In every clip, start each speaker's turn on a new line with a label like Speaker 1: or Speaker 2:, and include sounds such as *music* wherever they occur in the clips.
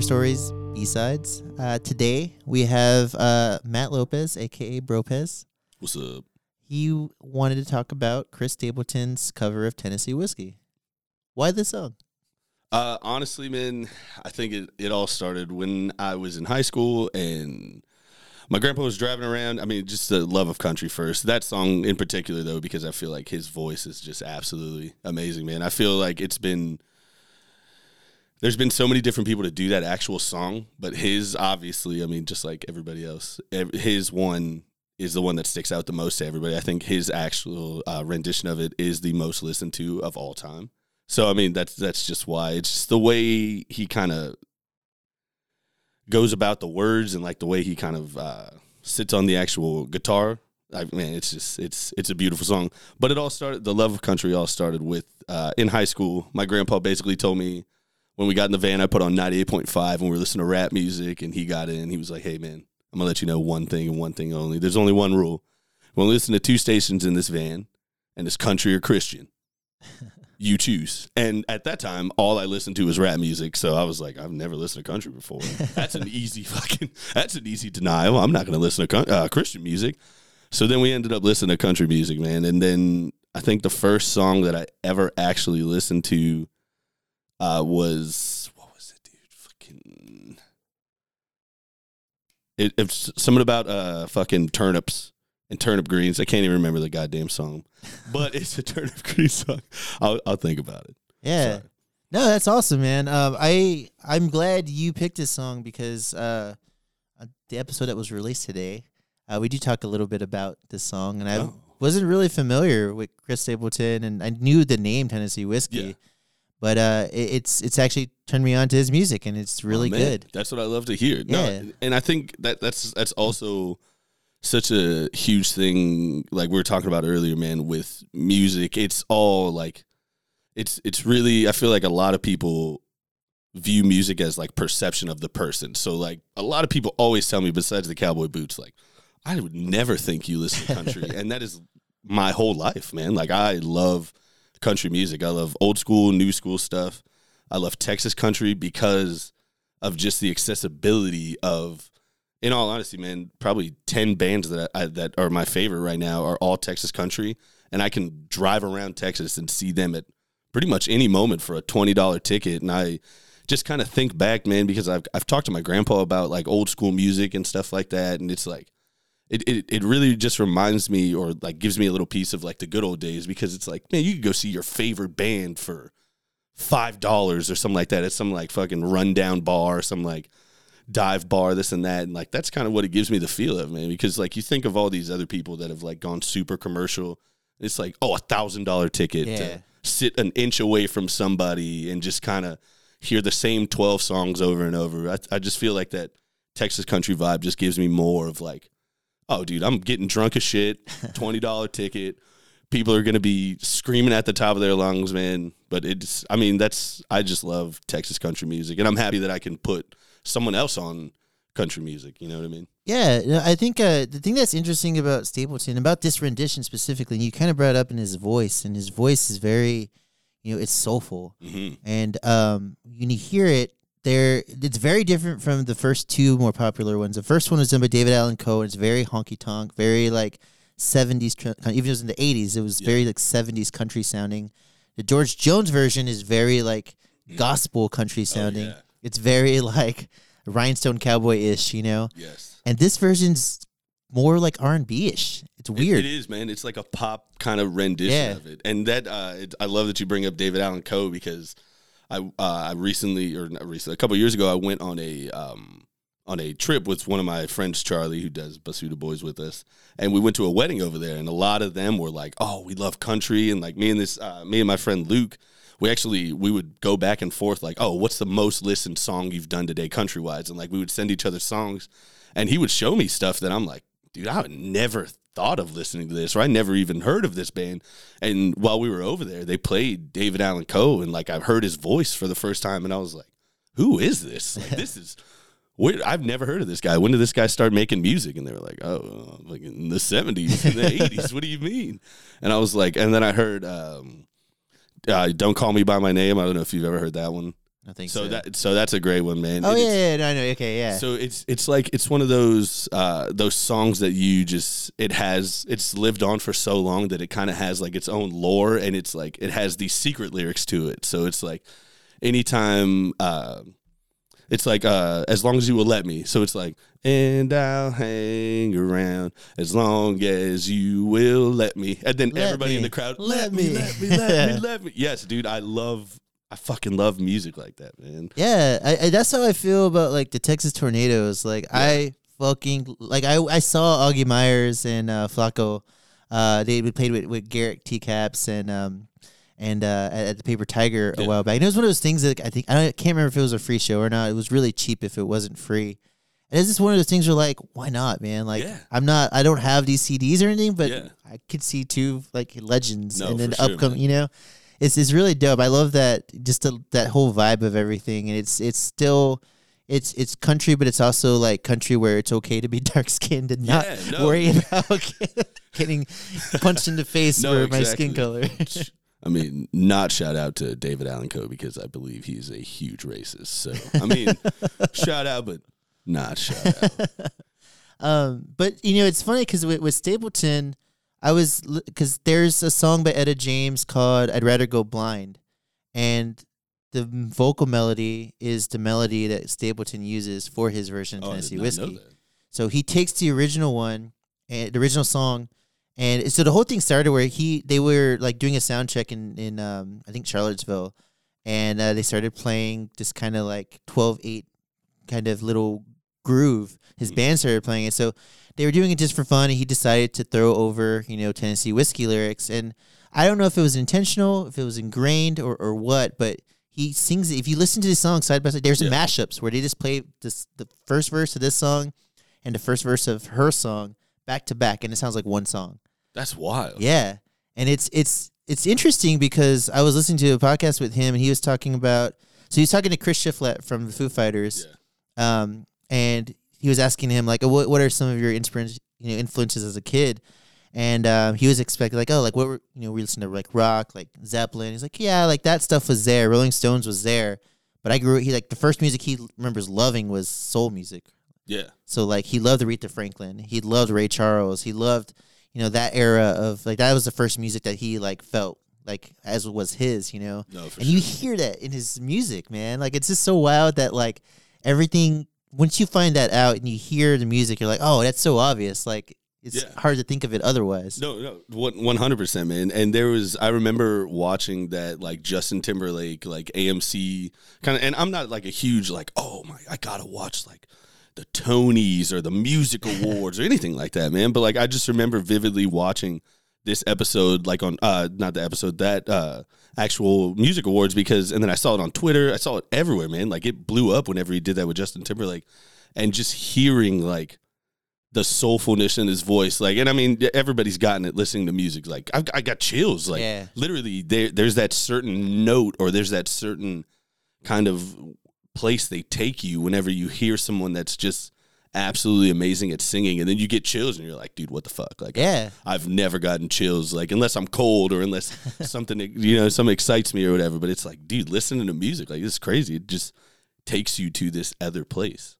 Speaker 1: Stories B sides. Uh, today we have uh, Matt Lopez, aka Bropez.
Speaker 2: What's up?
Speaker 1: He wanted to talk about Chris Stapleton's cover of Tennessee Whiskey. Why this song?
Speaker 2: Uh, honestly, man, I think it, it all started when I was in high school and my grandpa was driving around. I mean, just the love of country first. That song in particular, though, because I feel like his voice is just absolutely amazing, man. I feel like it's been there's been so many different people to do that actual song, but his obviously, I mean, just like everybody else, his one is the one that sticks out the most to everybody. I think his actual uh, rendition of it is the most listened to of all time. So I mean, that's that's just why it's just the way he kind of goes about the words and like the way he kind of uh, sits on the actual guitar. I man, it's just it's it's a beautiful song. But it all started. The love of country all started with uh, in high school. My grandpa basically told me when we got in the van, I put on ninety eight point five and we were listening to rap music, and he got in. He was like, "Hey man, I'm gonna let you know one thing and one thing only. There's only one rule. When we listen to two stations in this van, and it's country or Christian." *laughs* you choose. And at that time, all I listened to was rap music. So I was like, I've never listened to country before. That's an *laughs* easy fucking, that's an easy denial. I'm not going to listen to uh, Christian music. So then we ended up listening to country music, man. And then I think the first song that I ever actually listened to uh, was, what was it, dude? Fucking, it, it's something about uh, fucking turnips and turnip greens. I can't even remember the goddamn song, but it's a turnip *laughs* green song. I'll, I'll think about it.
Speaker 1: Yeah.
Speaker 2: Sorry.
Speaker 1: No, that's awesome, man. Um, I I'm glad you picked this song because uh, uh, the episode that was released today, uh, we do talk a little bit about this song, and I
Speaker 2: Oh.
Speaker 1: wasn't really familiar with Chris Stapleton, and I knew the name Tennessee Whiskey,
Speaker 2: Yeah.
Speaker 1: But uh, it, it's it's actually turned me on to his music, and it's really
Speaker 2: Oh,
Speaker 1: good.
Speaker 2: That's what I love to hear.
Speaker 1: Yeah.
Speaker 2: No, and I think that that's that's also such a huge thing. Like we were talking about earlier, man. With music, it's all like it's it's really. I feel like a lot of people view music as like perception of the person. So like a lot of people always tell me, besides the cowboy boots, like I would never think you listen to country, *laughs* and that is my whole life, man. Like I love country music. I love old school, new school stuff. I love Texas country because of just the accessibility of. In all honesty, man, probably ten bands that I, that are my favorite right now are all Texas country, and I can drive around Texas and see them at pretty much any moment for a twenty dollar ticket. And I just kind of think back, man, because I've I've talked to my grandpa about like old school music and stuff like that, and it's like it, it it really just reminds me or like gives me a little piece of like the good old days because it's like man, you could go see your favorite band for five dollars or something like that at some like fucking rundown bar, some like dive bar, this and that, and like that's kind of what it gives me the feel of, man. Because like you think of all these other people that have like gone super commercial, it's like oh a thousand dollar ticket
Speaker 1: Yeah.
Speaker 2: to sit an inch away from somebody and just kind of hear the same 12 songs over and over. I, I just feel like that Texas country vibe just gives me more of like, oh, dude, I'm getting drunk as shit, *laughs* $20 ticket. People are going to be screaming at the top of their lungs, man. But it's, I mean, that's, I just love Texas country music. And I'm happy that I can put someone else on country music. You know what I mean?
Speaker 1: Yeah, I think uh, the thing that's interesting about Stapleton, about this rendition specifically, and you kind of brought up in his voice, and his voice is very, you know, it's soulful,
Speaker 2: hmm
Speaker 1: and um, when you hear it, there, it's very different from the first two more popular ones. The first one was done by David Allan Coe, and it's very honky tonk, very like '70s, even though it was in the '80s, it was
Speaker 2: Yeah.
Speaker 1: very like '70s country sounding. The George Jones version is very like gospel country sounding.
Speaker 2: yeah.
Speaker 1: It's very *laughs* like rhinestone cowboy ish, you know
Speaker 2: Yes.
Speaker 1: and this version's more like R and B ish. It's
Speaker 2: It-
Speaker 1: weird.
Speaker 2: it is, man. It's like a pop kind of rendition
Speaker 1: Yeah.
Speaker 2: of it, and that uh, it, I love that you bring up David Allen Coe because I uh, I recently or not recently a couple years ago I went on a um on a trip with one of my friends Charlie who does Basuda Boys with us, and we went to a wedding over there, and a lot of them were like, "Oh, we love country," and like me and this uh, me and my friend Luke. We actually we would go back and forth like, oh, what's the most listened song you've done today country wise, and like we would send each other songs, and he would show me stuff that I'm like, dude, I would never thought of listening to this, or I never even heard of this band. And while we were over there, they played David Allan Coe, and like I heard his voice for the first time, and I was like, who is this? Like *laughs* this is. Where, I've never heard of this guy. When did this guy start making music? And they were like, "Oh, like in the '70s, in the *laughs* '80s." What do you mean? And I was like, and then I heard, um, uh, "Don't Call Me by My Name." I don't know if you've ever heard that one.
Speaker 1: I think
Speaker 2: So
Speaker 1: so.
Speaker 2: that so that's a great one, man.
Speaker 1: oh
Speaker 2: It
Speaker 1: yeah,
Speaker 2: is-
Speaker 1: yeah, no, I know. Okay, yeah.
Speaker 2: So it's it's like it's one of those uh, those songs that you just it has it's lived on for so long that it kind of has like its own lore and it's like it has these secret lyrics to it. So it's like anytime uh, it's like uh, as long as you will let me. So it's like and I'll hang around as long as you will let me. And then
Speaker 1: Let
Speaker 2: everybody in the crowd
Speaker 1: Let
Speaker 2: let me
Speaker 1: me.
Speaker 2: let me let me *laughs* let me. Yes, dude, I love I fucking love music like that, man.
Speaker 1: Yeah, I, I, that's how I feel about like the Texas tornadoes. Like I fucking like I I saw Augie Myers and uh, Flaco. Uh, they played with with Garrett T Capps and um and uh, at, at the Paper Tiger a
Speaker 2: Yeah.
Speaker 1: while back. And it was one of those things that I think I, don't- I can't remember if it was a free show or not. It was really cheap if it wasn't free. And it's just one of those things where like, why not, man? Like
Speaker 2: Yeah.
Speaker 1: I'm not I don't have these CDs or anything, but
Speaker 2: Yeah.
Speaker 1: I could see two like legends
Speaker 2: No,
Speaker 1: and then
Speaker 2: sure,
Speaker 1: upcoming,
Speaker 2: man.
Speaker 1: you know. It's it's really dope. I love that just the, that whole vibe of everything, and it's it's still it's it's country, but it's also like country where it's okay to be *laughs* dark skinned and not
Speaker 2: Yeah, no.
Speaker 1: worry about *laughs* getting punched in the face
Speaker 2: No,
Speaker 1: for my skin color. *laughs*
Speaker 2: I mean, not shout out to David Allan Coe because I believe he's a huge racist. So I mean, shout out, but not shout out.
Speaker 1: Um, but you know, it's funny because with, with Stapleton, I was because there's a song by Etta James called "I'd Rather Go Blind," and the vocal melody is the melody that Stapleton uses for his version of
Speaker 2: Oh,
Speaker 1: Tennessee Whiskey. So he takes the original one and the original song, and so the whole thing started where he they were like doing a sound check in in um, I think Charlottesville, and uh, they started playing this kind of like 12-8 kind of little groove. His
Speaker 2: Mhm.
Speaker 1: band started playing it, so they were doing it just for fun. And he decided to throw over you know Tennessee whiskey lyrics, and I don't know if it was intentional, if it was ingrained, or or what, but. He sings. If you listen to the song side by side, there's
Speaker 2: Yeah.
Speaker 1: mashups where they just play this the first verse of this song and the first verse of her song back to back, and it sounds like one song.
Speaker 2: That's wild.
Speaker 1: Yeah, and it's it's it's interesting because I was listening to a podcast with him, and he was talking about. So he was talking to Chris Shiflett from the Foo Fighters, um, and he was asking him like, "What what are some of your inspirations, you know, influences as a kid?" And um, he was expecting like, "Oh, like what were you know we listen to like rock, like Zeppelin." He's like, "Yeah, like that stuff was there. Rolling Stones was there." But I grew. He like the first music he remembers loving was soul music.
Speaker 2: Yeah.
Speaker 1: So like he loved Aretha Franklin. He loved Ray Charles. He loved, you know, that era of like that was the first music that he like felt like as was his, you know.
Speaker 2: No, for
Speaker 1: and
Speaker 2: sure.
Speaker 1: you hear that in his music, man. Like it's just so wild that like everything once you find that out and you hear the music, you're like, oh, that's so obvious. Like it's
Speaker 2: Yeah.
Speaker 1: hard to think of it otherwise.
Speaker 2: No, no, one hundred percent, man. And there was, I remember watching that like Justin Timberlake, like AMC kind of. And I'm not like a huge like, oh my, I gotta watch like the Tonys or the music *laughs* awards or anything like that, man. But like, I just remember vividly watching this episode, like on uh, not the episode that uh actual music awards because, and then I saw it on Twitter, I saw it everywhere, man. Like it blew up whenever he did that with Justin Timberlake, and just hearing like the soulfulness in his voice. Like, and I mean, everybody's gotten it listening to music. Like, I've, I got chills. Like,
Speaker 1: Yeah.
Speaker 2: literally, there, there's that certain note or there's that certain kind of place they take you whenever you hear someone that's just absolutely amazing at singing, and then you get chills, and you're like, dude, what the fuck? Like,
Speaker 1: Yeah.
Speaker 2: I've never gotten chills, like unless I'm cold or unless *laughs* something you know something excites me or whatever. But it's like, dude, listening to music, like it's crazy. It just takes you to this other place.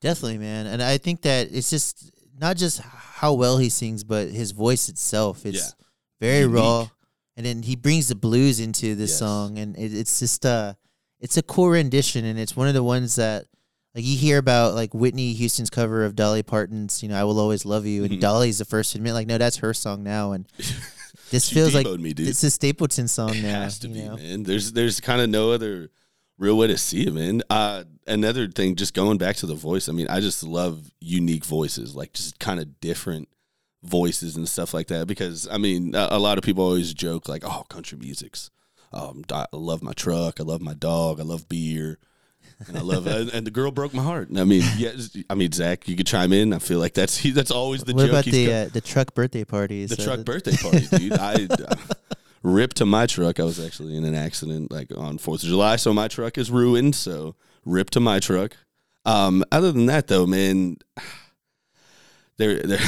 Speaker 1: Definitely, man. And I think that it's just not just how well he sings, but his voice itself. It's
Speaker 2: Yeah.
Speaker 1: very
Speaker 2: Unique.
Speaker 1: raw. And then he brings the blues into this
Speaker 2: Yes.
Speaker 1: song, and it, it's just uh, it's a cool rendition, and it's one of the ones that like you hear about like Whitney Houston's cover of Dolly Parton's, you know, "I Will Always Love You," and
Speaker 2: Mhm.
Speaker 1: Dolly's the first to admit, like, no, that's her song now, and *laughs* this feels like
Speaker 2: me, dude.
Speaker 1: a Stapleton song
Speaker 2: It
Speaker 1: now.
Speaker 2: has to be,
Speaker 1: know?
Speaker 2: man. There's there's kind of no other real way to see it, man. Uh, another thing, just going back to the voice. I mean, I just love unique voices, like just kind of different voices and stuff like that. Because I mean, a, a lot of people always joke like, "Oh, country music's." Um, I love my truck. I love my dog. I love beer. And I love and, and the girl broke my heart. And I mean, yes, I mean Zach, you could chime in. I feel like that's he, *laughs* that's always the
Speaker 1: what
Speaker 2: joke.
Speaker 1: about
Speaker 2: he's
Speaker 1: the
Speaker 2: go-
Speaker 1: uh, the truck birthday parties?
Speaker 2: the
Speaker 1: uh,
Speaker 2: truck birthday party, *laughs* dude. I uh, rip to my truck. I was actually in an accident like on Fourth of July, so my truck is ruined. So ripped to my truck. Um, other than that, though, man, *sighs* there there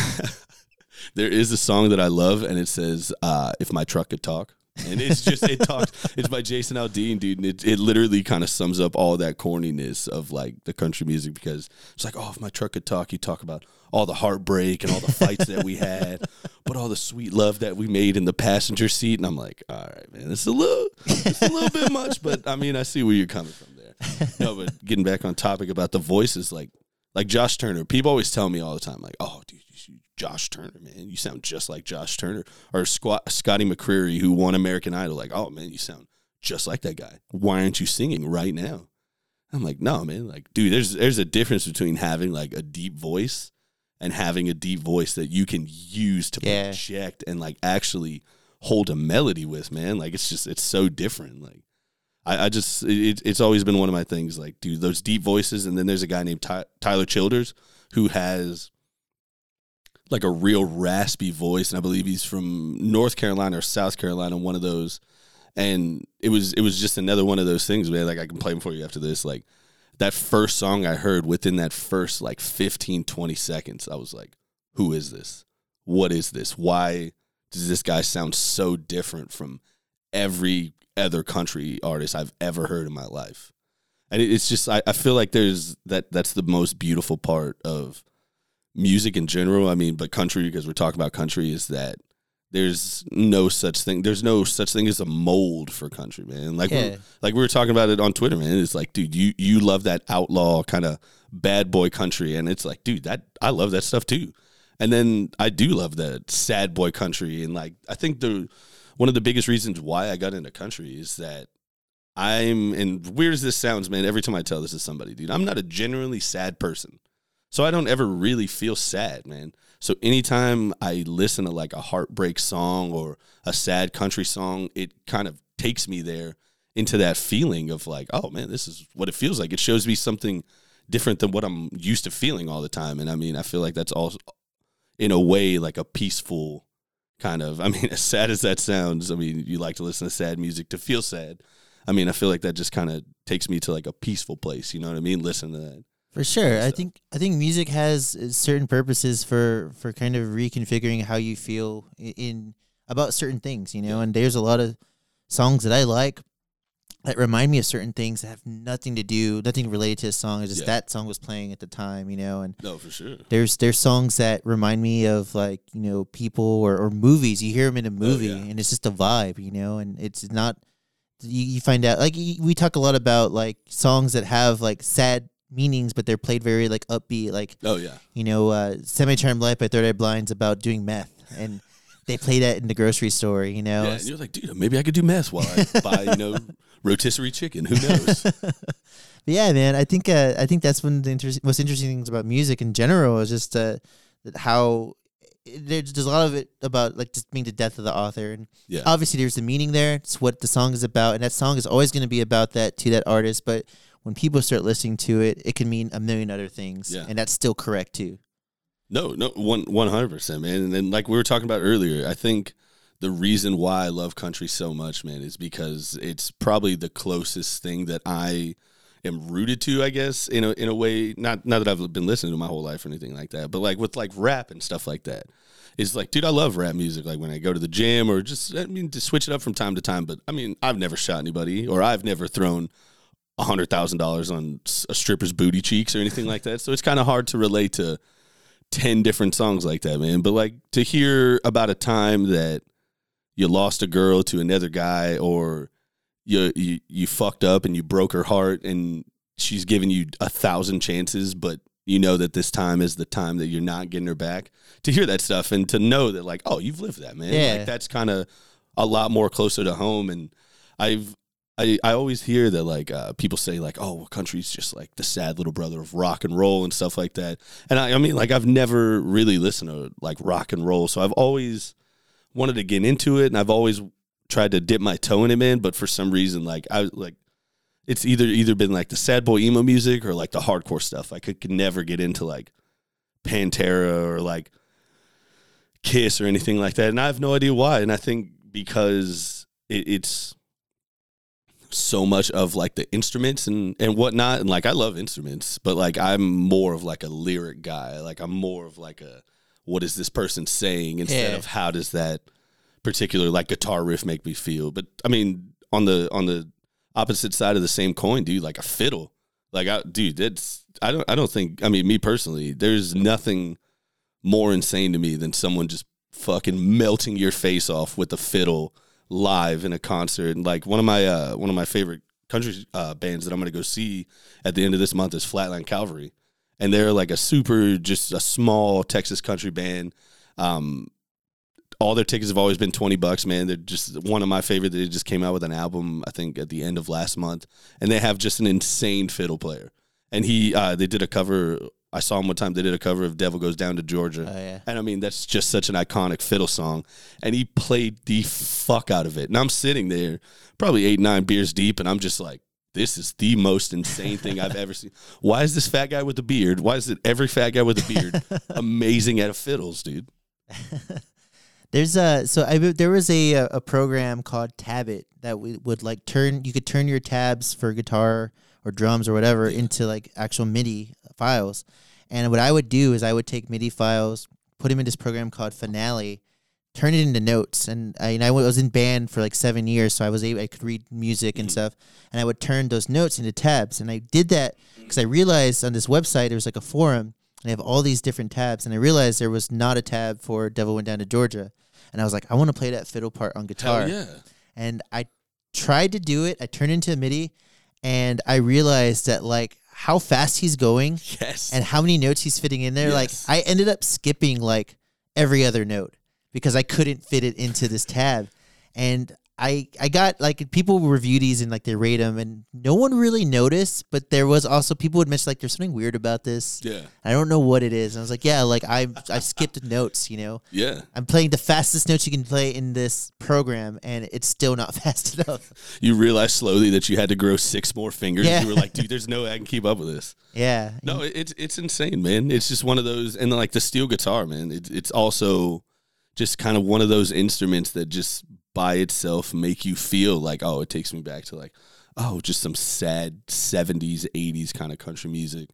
Speaker 2: *laughs* there is a song that I love, and it says, uh, "If my truck could talk." And it's just it talks. It's by Jason Aldean, dude, and it it literally kind of sums up all that corniness of like the country music because it's like, oh, if my truck could talk, you talk about all the heartbreak and all the fights that we had, *laughs* but all the sweet love that we made in the passenger seat. And I'm like, all right, man, it's a little, it's a little bit much, but I mean, I see where you're coming from there. No, but getting back on topic about the voices, like like Josh Turner. People always tell me all the time, like, oh, dude, Josh Turner, man, you sound just like Josh Turner. Or Squat, Scotty McCreery, who won American Idol, like, oh man, you sound just like that guy. Why aren't you singing right now? I'm like, no, man, like, dude, there's there's a difference between having like a deep voice and having a deep voice that you can use to yeah. project and like actually hold a melody with, man. Like it's just it's so different. Like I, I just it, it's always been one of my things. Like, dude, those deep voices, and then there's a guy named Ty, Tyler Childers who has like a real raspy voice, and I believe he's from North Carolina or South Carolina, one of those. And it was it was just another one of those things, man. Like I can play them for you after this. Like that first song I heard within that first like 15, 20 seconds, I was like, who is this? What is this? Why does this guy sound so different from every other country artist I've ever heard in my life? And it's just I, I feel like there's that that's the most beautiful part of music in general. I mean, but country because we're talking about country is that there's no such thing. There's no such thing as a mold for country, man. Like yeah. like we were talking about it on Twitter, man. It's like, dude, you you love that outlaw kind of bad boy country, and it's like, dude, that I love that stuff too. And then I do love that sad boy country, and like I think the one of the biggest reasons why I got into country is that I'm and weird as this sounds, man. Every time I tell this to somebody, dude, I'm not a genuinely sad person. So I don't ever really feel sad, man. So anytime I listen to like a heartbreak song or a sad country song, it kind of takes me there into that feeling of like, oh man, this is what it feels like. It shows me something different than what I'm used to feeling all the time. And I mean, I feel like that's all in a way like a peaceful kind of I mean, *laughs* as sad as that sounds, I mean, you like to listen to sad music to feel sad. I mean, I feel like that just kind of takes me to like a peaceful place, you know what I mean? Listen to that.
Speaker 1: For sure, I think I think music has uh, certain purposes for for kind of reconfiguring how you feel in, in about certain things, you know. Yeah. And there's a lot of songs that I like that remind me of certain things that have nothing to do, nothing related to a song. It's just yeah. that song was playing at the time, you know. And
Speaker 2: no, for sure.
Speaker 1: There's there's songs that remind me of like you know people or, or movies. You hear them in a movie, oh, yeah. and it's just a vibe, you know. And it's not you, you find out like we talk a lot about like songs that have like sad meanings, but they're played very like upbeat. Like
Speaker 2: oh yeah,
Speaker 1: you know, uh, "Semi Charmed Life" by Third Eye Blind's about doing meth, and *laughs* they play that in the grocery store. You know,
Speaker 2: yeah, and you're like, dude, maybe I could do meth while I *laughs* buy you know rotisserie chicken. Who knows? *laughs*
Speaker 1: yeah, man, I think uh, I think that's one of the inter- most interesting things about music in general is just uh, how there's, there's a lot of it about like just being the death of the author and yeah. obviously there's the meaning there it's what the song is about and that song is always going to be about that to that artist but when people start listening to it, it can mean a million other things, yeah. and that's still correct too.
Speaker 2: No, no, one one hundred percent, man. And then, like we were talking about earlier, I think the reason why I love country so much, man, is because it's probably the closest thing that I am rooted to, I guess, in a in a way. Not not that I've been listening to my whole life or anything like that, but like with like rap and stuff like that. It's like, dude, I love rap music. Like when I go to the gym or just, I mean, to switch it up from time to time. But I mean, I've never shot anybody or I've never thrown hundred thousand dollars on a stripper's booty cheeks or anything like that. So it's kind of hard to relate to ten different songs like that, man. But like to hear about a time that you lost a girl to another guy, or you you, you fucked up and you broke her heart, and she's giving you a thousand chances, but you know that this time is the time that you're not getting her back. To hear that stuff and to know that like, oh, you've lived that, man. Yeah. Like that's kind of a lot more closer to home and I've I, I always hear that like uh, people say like oh well, country's just like the sad little brother of rock and roll and stuff like that. And I, I mean like I've never really listened to like rock and roll so I've always wanted to get into it and I've always tried to dip my toe in it man but for some reason like I like it's either either been like the sad boy emo music or like the hardcore stuff. I could, could never get into like Pantera or like Kiss or anything like that and I have no idea why and I think because it, it's so much of like the instruments and and whatnot and like i love instruments but like i'm more of like a lyric guy like i'm more of like a what is this person saying instead yeah. of how does that particular like guitar riff make me feel. But I mean, on the on the opposite side of the same coin, dude, like a fiddle. Like I dude, that's I don't I don't think I mean me personally, there's nothing more insane to me than someone just fucking melting your face off with a fiddle live in a concert. And like one of my uh one of my favorite country uh bands that I'm gonna go see at the end of this month is Flatland Calvary. And they're like a super just a small Texas country band. Um all their tickets have always been 20 bucks, man. They're just one of my favorite. They just came out with an album, I think, at the end of last month. And they have just an insane fiddle player. And he, uh, they did a cover. I saw him one time. They did a cover of Devil Goes Down to Georgia.
Speaker 1: Oh, yeah.
Speaker 2: And I mean, that's just such an iconic fiddle song. And he played the fuck out of it. And I'm sitting there, probably eight, nine beers deep, and I'm just like, this is the most insane thing I've ever seen. *laughs* Why is this fat guy with a beard? Why is it every fat guy with a beard *laughs* amazing at fiddles, dude? *laughs*
Speaker 1: There's a so I there was a a program called Tabit that we would like turn you could turn your tabs for guitar or drums or whatever into like actual MIDI files. And what I would do is I would take MIDI files, put them in this program called Finale, turn it into notes. And I, and I was in band for like seven years, so I was able I could read music and mm. stuff, and I would turn those notes into tabs. And I did that because I realized on this website there was like a forum and they have all these different tabs. And I realized there was not a tab for Devil Went Down to Georgia. And I was like, I want to play that fiddle part on guitar.
Speaker 2: Hell yeah.
Speaker 1: And I tried to do it. I turned into a MIDI and I realized that like how fast he's going *laughs*
Speaker 2: Yes.
Speaker 1: and how many notes he's fitting in there.
Speaker 2: Yes.
Speaker 1: Like I ended up skipping like every other note because I couldn't fit it into this tab. And I I got like people review these and like they rate them and no one really noticed, but there was also people would mention like there's something weird about this.
Speaker 2: yeah.
Speaker 1: I don't know what it is. And I was like, yeah, like I I skipped *laughs* notes, you know.
Speaker 2: Yeah.
Speaker 1: I'm playing the fastest notes you can play in this program and it's still not *laughs* fast enough.
Speaker 2: You realize slowly that you had to grow six more fingers.
Speaker 1: Yeah.
Speaker 2: You were like, dude, there's no way I can keep up with this. *laughs*
Speaker 1: Yeah.
Speaker 2: No, it- it's it's insane, man. It's just one of those, and like the steel guitar, man. It, it's also just kind of one of those instruments that just by itself make you feel like, oh, it takes me back to like, oh, just some sad '70s, '80s kind of country music.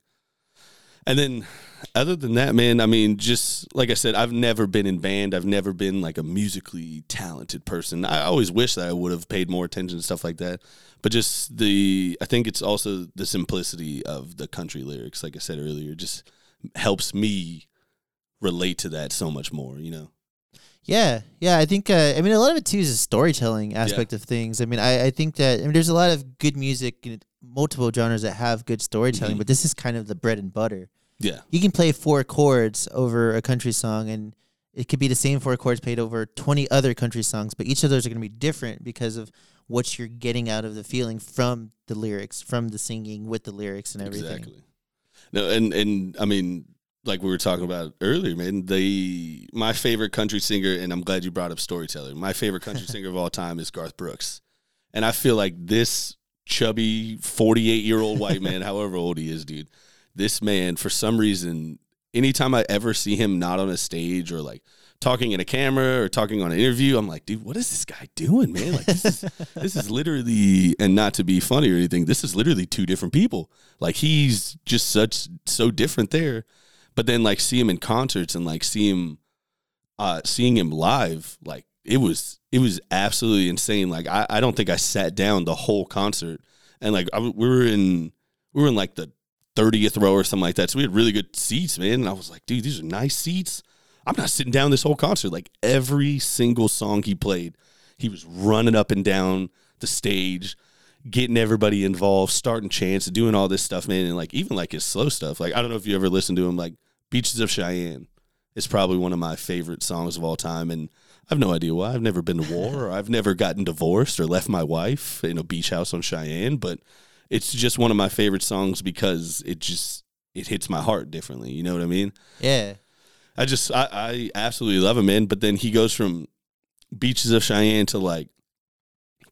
Speaker 2: And then, other than that, man, I mean, just like I said, I've never been in band. I've never been like a musically talented person. I always wish that I would have paid more attention to stuff like that. But just the, I think it's also the simplicity of the country lyrics, like I said earlier, just helps me relate to that so much more, you know?
Speaker 1: Yeah, yeah. I think uh, I mean a lot of it too is a storytelling aspect of things. I mean, I, I think that I mean there's a lot of good music in multiple genres that have good storytelling,
Speaker 2: Mhm.
Speaker 1: but this is kind of the bread and butter.
Speaker 2: Yeah.
Speaker 1: You can play four chords over a country song, and it could be the same four chords played over twenty other country songs, but each of those are going to be different because of what you're getting out of the feeling from the lyrics, from the singing with the lyrics and everything.
Speaker 2: Exactly. No, and and I mean, like we were talking about earlier, man. The my favorite country singer, and I'm glad you brought up storyteller. My favorite country *laughs* singer of all time is Garth Brooks, and I feel like this chubby 48 year old white man, *laughs* however old he is, dude, this man for some reason, anytime I ever see him not on a stage or like talking in a camera or talking on an interview, I'm like, dude, what is this guy doing, man? Like this is *laughs* this is literally, and not to be funny or anything, this is literally two different people. Like he's just such so different there, but then like see him in concerts and like see him, uh, seeing him live, like it was it was absolutely insane. Like I, I don't think I sat down the whole concert, and like I, we were in we were in like the thirtieth row or something like that, so we had really good seats, man. And I was like, dude, these are nice seats. I'm not sitting down this whole concert. Like every single song he played, he was running up and down the stage, getting everybody involved, starting chants, doing all this stuff, man. And like even like his slow stuff. Like I don't know if you ever listened to him, like Beaches of Cheyenne. is probably one of my favorite songs of all time. And I have no idea why. I've never been to war or I've never gotten divorced or left my wife in a beach house on Cheyenne, but it's just one of my favorite songs because it just it hits my heart differently. You know what I mean?
Speaker 1: Yeah.
Speaker 2: I just I, I absolutely love him, man. But then he goes from beaches of Cheyenne to like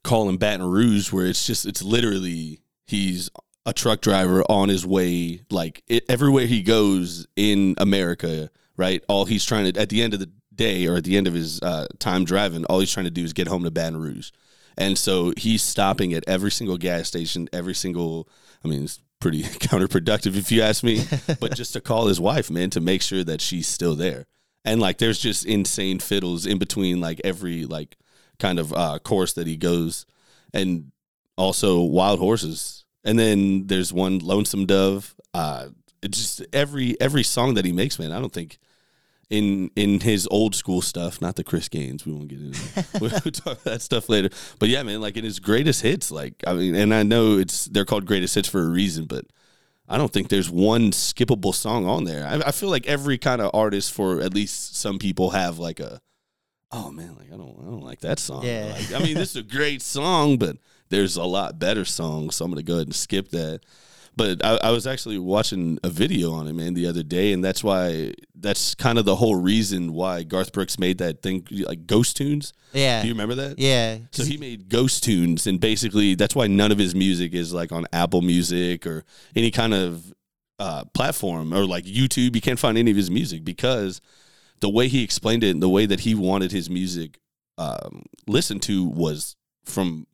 Speaker 2: calling Baton Rouge, where it's just it's literally he's a truck driver on his way, like it, everywhere he goes in America, right? All he's trying to at the end of the day or at the end of his uh, time driving, all he's trying to do is get home to Baton Rouge, and so he's stopping at every single gas station, every single. I mean, it's pretty *laughs* counterproductive if you ask me, *laughs* but just to call his wife, man, to make sure that she's still there. and like there's just insane fiddles in between like every like kind of uh course that he goes and also wild horses and then there's one lonesome dove uh just every every song that he makes man i don't think in in his old school stuff not the chris gaines we won't get into that. *laughs* we'll talk that stuff later but yeah man like in his greatest hits like i mean and i know it's they're called greatest hits for a reason but I don't think there's one skippable song on there. I, I feel like every kind of artist, for at least some people, have like a, oh man, like I don't, I don't like that song.
Speaker 1: Yeah.
Speaker 2: Like, I mean, this is a great song, but there's a lot better songs, so I'm gonna go ahead and skip that. But I, I was actually watching a video on it, man, the other day, and that's why that's kind of the whole reason why Garth Brooks made that thing like Ghost Tunes.
Speaker 1: Yeah.
Speaker 2: Do you remember that?
Speaker 1: yeah.
Speaker 2: So he made ghost tunes, and basically that's why none of his music is like on Apple Music or any kind of uh, platform or like YouTube. You can't find any of his music because the way he explained it and the way that he wanted his music um, listened to was from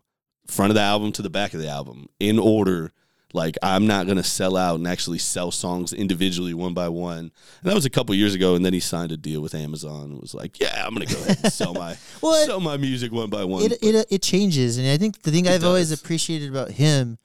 Speaker 2: front of the album to the back of the album in order. Like I'm not gonna sell out and actually sell songs individually one by one. And that was a couple years ago. And then he signed a deal with Amazon and was like, "Yeah, I'm gonna go ahead and sell my *laughs*
Speaker 1: Well,
Speaker 2: sell my music one by one."
Speaker 1: it it uh, it changes, and I think the thing I've always appreciated about him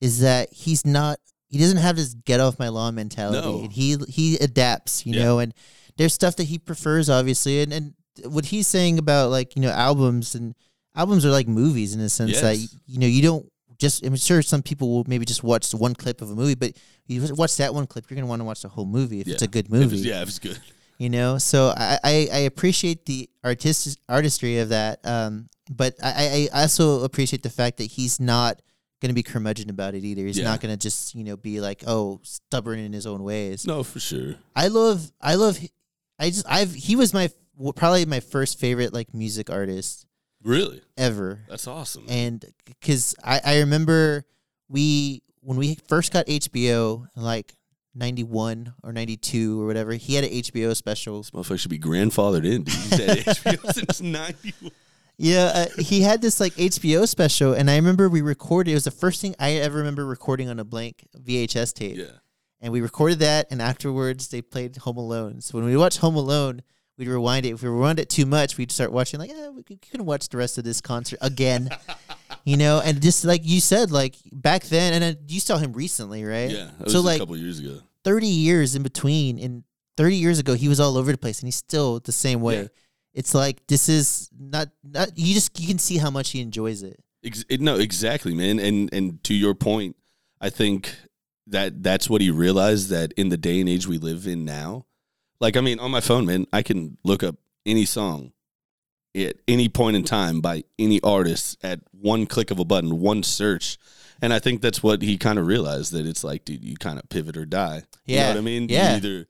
Speaker 1: is that he's not he doesn't have this get off my lawn mentality.
Speaker 2: No.
Speaker 1: He he adapts, you
Speaker 2: Yeah.
Speaker 1: know, and there's stuff that he prefers, obviously, and and what he's saying about like you know albums and albums are like movies in a sense that you know you don't just I'm sure some people will maybe just watch one clip of a movie, but you watch that one clip, you're gonna want to watch the whole movie if it's a good movie
Speaker 2: it's- yeah, if it's good.
Speaker 1: you know? So i i, I appreciate the artist artistry of that um but I, I also appreciate the fact that he's not going to be curmudgeon about it either. He's
Speaker 2: Yeah.
Speaker 1: not going to just you know be like oh stubborn in his own ways.
Speaker 2: No, for sure.
Speaker 1: i love i love i just i've he was my probably my first favorite like music artist
Speaker 2: Really,
Speaker 1: ever
Speaker 2: that's awesome.
Speaker 1: and because I, I remember we when we first got hbo like 91 or 92 or whatever he had an hbo special
Speaker 2: this motherfucker should be grandfathered in. Dude. He's had *laughs* HBO since ninety.
Speaker 1: Yeah, uh, he had this like HBO special, and I remember we recorded. It was the first thing I ever remember recording on a blank VHS tape,
Speaker 2: Yeah,
Speaker 1: and we recorded that. And afterwards, they played Home Alone. So when we watched Home Alone, we'd rewind it. If we rewind it too much, we'd start watching like, yeah, we could, we could watch the rest of this concert again, *laughs* you know. And just like you said, like back then, and uh, you saw him recently, right?
Speaker 2: yeah.
Speaker 1: So
Speaker 2: a
Speaker 1: like
Speaker 2: couple years ago.
Speaker 1: thirty years in between, and thirty years ago, he was all over the place, and he's still the same way.
Speaker 2: Yeah.
Speaker 1: It's like this is not not you just you can see how much he enjoys it.
Speaker 2: Ex- it- no, exactly, man. And and to your point, I think that that's what he realized that in the day and age we live in now. Like, I mean, on my phone, man, I can look up any song at any point in time by any artist at one click of a button, one search. And I think that's what he kind of realized that it's like, dude, you kind of pivot or die. You know
Speaker 1: Yeah.
Speaker 2: what I mean? You
Speaker 1: Yeah.
Speaker 2: either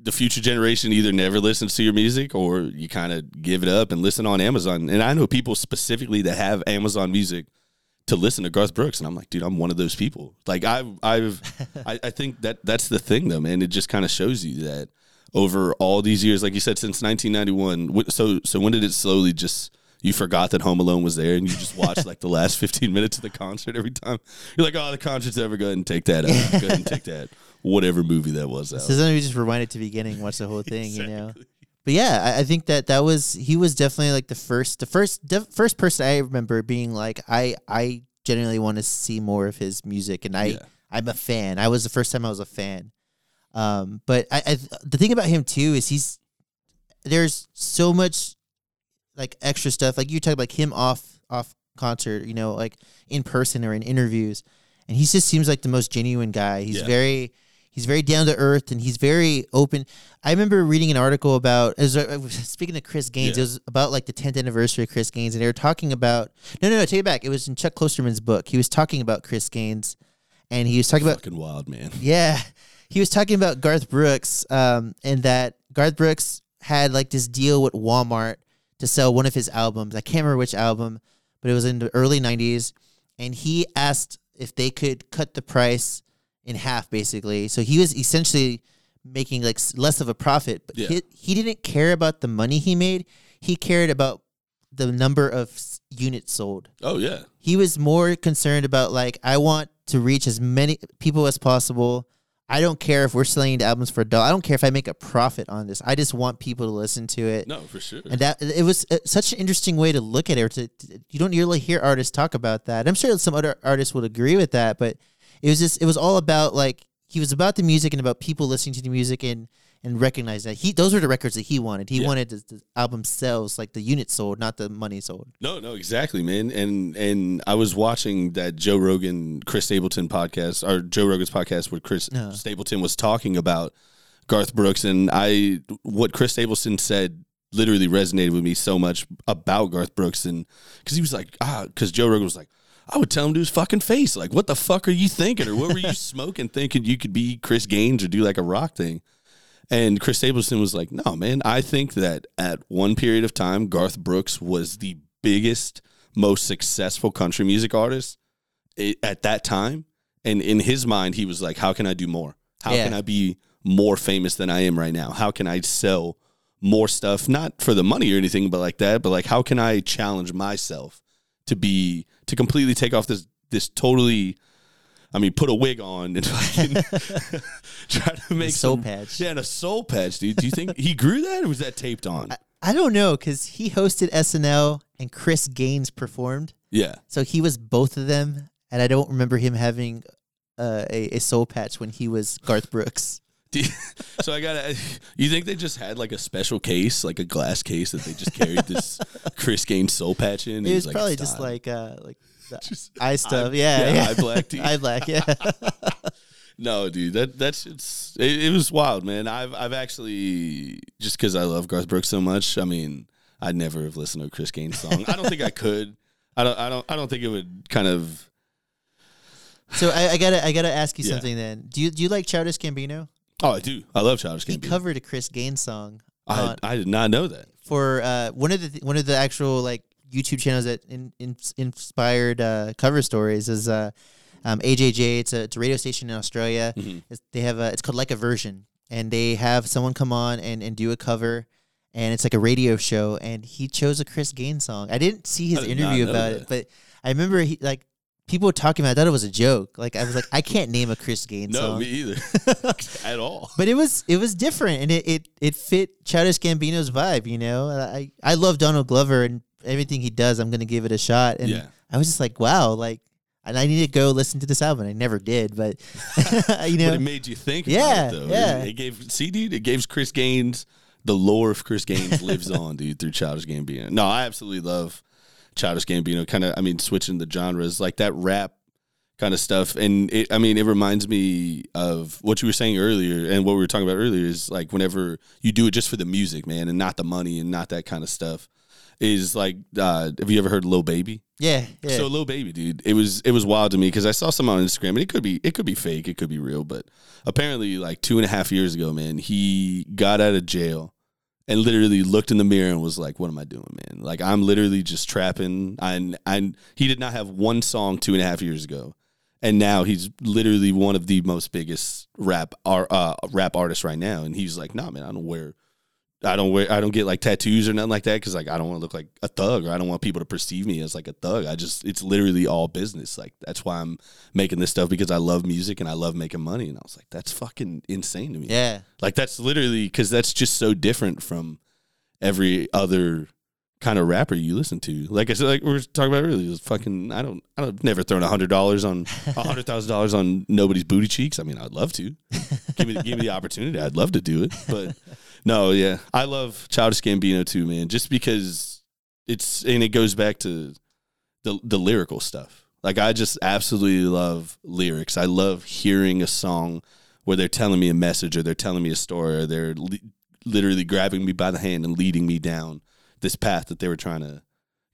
Speaker 2: the future generation either never listens to your music or you kind of give it up and listen on Amazon. And I know people specifically that have Amazon music to listen to Garth Brooks, and I'm like, dude, I'm one of those people. Like I've, I've, *laughs* I, I think that that's the thing, though, man. It just kind of shows you that over all these years, like you said, since 1991. So, so when did it slowly just you forgot that Home Alone was there, and you just watched like the last *laughs* 15 minutes of the concert every time? You're like, oh, the concert's ever. Go ahead and take that out. Go ahead and take that whatever movie that was out.
Speaker 1: So then we just rewind it to the beginning, watch the whole thing, you know. But yeah, I, I think that that was he was definitely like the first, the first, def, first person I remember being like, I, I genuinely want to see more of his music, and I,
Speaker 2: Yeah.
Speaker 1: I'm a fan. I was the first time I was a fan. Um, but I, I, the thing about him too is he's there's so much like extra stuff. Like you talk about him off off concert, you know, like in person or in interviews, and he just seems like the most genuine guy. He's
Speaker 2: Yeah.
Speaker 1: very he's very down to earth and he's very open. I remember reading an article about as speaking to Chris Gaines.
Speaker 2: Yeah.
Speaker 1: It was about like the 10th anniversary of Chris Gaines, and they were talking about no, no, no. Take it back. It was in Chuck Klosterman's book. He was talking about Chris Gaines, and he was talking about
Speaker 2: Fucking wild, man.
Speaker 1: yeah, he was talking about Garth Brooks, um, and that Garth Brooks had like this deal with Walmart to sell one of his albums. I can't remember which album, but it was in the early '90s, and he asked if they could cut the price in half, basically. So he was essentially making like less of a profit, but
Speaker 2: Yeah.
Speaker 1: he, he didn't care about the money he made. He cared about the number of units sold
Speaker 2: Oh yeah,
Speaker 1: he was more concerned about like I want to reach as many people as possible. I don't care if we're selling albums for a dollar. I don't care if I make a profit on this. I just want people to listen to it.
Speaker 2: No, for sure.
Speaker 1: And that it was uh, such an interesting way to look at it. To, to- you don't really hear artists talk about that. I'm sure some other artists would agree with that, but it was just it was all about like he was about the music and about people listening to the music and and recognize that he those were the records that he wanted. He
Speaker 2: Yeah.
Speaker 1: wanted the, the album sales like the units sold, not the money sold.
Speaker 2: No, no, exactly, man. And and I was watching that Joe Rogan, Chris Stapleton podcast, or Joe Rogan's podcast, where Chris
Speaker 1: Yeah.
Speaker 2: Stapleton was talking about Garth Brooks, and I what Chris Stapleton said literally resonated with me so much about Garth Brooks, and because he was like, ah, because Joe Rogan was like. I would tell him to his fucking face, like, "What the fuck are you thinking, or what were you *laughs* smoking, thinking you could be Chris Gaines or do like a rock thing?" And Chris Stapleton was like, "No, man. I think that at one period of time, Garth Brooks was the biggest, most successful country music artist at that time. And in his mind, he was like, "How can I do more? How
Speaker 1: Yeah.
Speaker 2: can I be more famous than I am right now? How can I sell more stuff? Not for the money or anything, but like that. But like, how can I challenge myself to be to completely take off this this totally." I mean, put a wig on and *laughs* fucking *laughs* try to make a
Speaker 1: soul
Speaker 2: some-
Speaker 1: patch.
Speaker 2: Yeah, and a soul patch, dude. Do you think he grew that, or was that taped on?
Speaker 1: I don't know because he hosted SNL and Chris Gaines performed,
Speaker 2: Yeah.
Speaker 1: so he was both of them, and I don't remember him having uh, a, a soul patch when he was Garth Brooks.
Speaker 2: You- *laughs* so I gotta. You think they just had like a special case, like a glass case that they just carried this *laughs* Chris Gaines soul patch in?
Speaker 1: It was
Speaker 2: like,
Speaker 1: probably just like uh, like the *laughs*
Speaker 2: Just
Speaker 1: eye stuff.
Speaker 2: eye-
Speaker 1: yeah,
Speaker 2: yeah,
Speaker 1: yeah,
Speaker 2: eye black tea.
Speaker 1: eye black. Yeah.
Speaker 2: No, dude, that that's it's it, it was wild, man. I've I've actually just because I love Garth Brooks so much. I mean, I'd never have listened to a Chris Gaines song. I don't think I could. I don't. I don't. I don't think it would kind of.
Speaker 1: so I, I gotta I gotta ask you
Speaker 2: Yeah.
Speaker 1: something then. Do you do you like Childish Gambino?
Speaker 2: Oh, I do. I love Childish
Speaker 1: He
Speaker 2: Gambino.
Speaker 1: covered a Chris Gaines song
Speaker 2: I
Speaker 1: on,
Speaker 2: I did not know that.
Speaker 1: for uh, one of the th- one of the actual like YouTube channels that in, in, inspired uh, cover stories is uh, um, AJJ. It's a it's a radio station in Australia.
Speaker 2: Mhm.
Speaker 1: It's, they have a it's called like a version, and they have someone come on and, and do a cover, and it's like a radio show. And he chose a Chris Gaines song. I didn't see his
Speaker 2: I did not
Speaker 1: interview
Speaker 2: know
Speaker 1: about it, but I remember he like people were talking about. it. I thought it was a joke. Like I was like, I can't name a Chris Gaines
Speaker 2: No,
Speaker 1: song.
Speaker 2: me either. *laughs* At all.
Speaker 1: But it was it was different, and it it, it fit Childish Gambino's vibe. You know, I I love Donald Glover and everything he does. I'm gonna give it a shot. And
Speaker 2: Yeah.
Speaker 1: I was just like, wow, like, and I need to go listen to this album. I never did, but *laughs* you know,
Speaker 2: But it made you think about
Speaker 1: Yeah,
Speaker 2: it, though.
Speaker 1: yeah.
Speaker 2: It, it gave, see, dude, it gave Chris Gaines, the lore of Chris Gaines lives *laughs* on, dude, through Childish Gambino. No, I absolutely love Childish Gambino. Kind of, I mean, switching the genres, like that rap kind of stuff. And it, I mean, it reminds me of what you were saying earlier and what we were talking about earlier is like whenever you do it just for the music, man, and not the money and not that kind of stuff. Is like, uh, have you ever heard Lil Baby?
Speaker 1: yeah, yeah.
Speaker 2: So Lil Baby, dude, it was it was wild to me because I saw some on Instagram and it could be it could be fake, it could be real, but apparently like two and a half years ago, man, he got out of jail and literally looked in the mirror and was like, "What am I doing, man? Like I'm literally just trapping." And and he did not have one song two and a half years ago, and now he's literally one of the most biggest rap uh, rap artists right now. And he's like, "Nah, man, I don't wear." I don't wear, I don't get like tattoos or nothing like that because like I don't want to look like a thug or I don't want people to perceive me as like a thug. I just it's literally all business. Like that's why I'm making this stuff because I love music and I love making money. And I was like, that's fucking insane to me.
Speaker 1: yeah,
Speaker 2: Like that's literally because that's just so different from every other kind of rapper you listen to. Like I said, like we were talking about earlier, it fucking. I don't. I don't never thrown a hundred dollars on a hundred thousand dollars on nobody's booty cheeks. I mean, I'd love to. give me give me the opportunity. I'd love to do it. But no, yeah, I love Childish Gambino too, man. Just because it's and it goes back to the the lyrical stuff. Like I just absolutely love lyrics. I love hearing a song where they're telling me a message or they're telling me a story or they're li- literally grabbing me by the hand and leading me down this path that they were trying to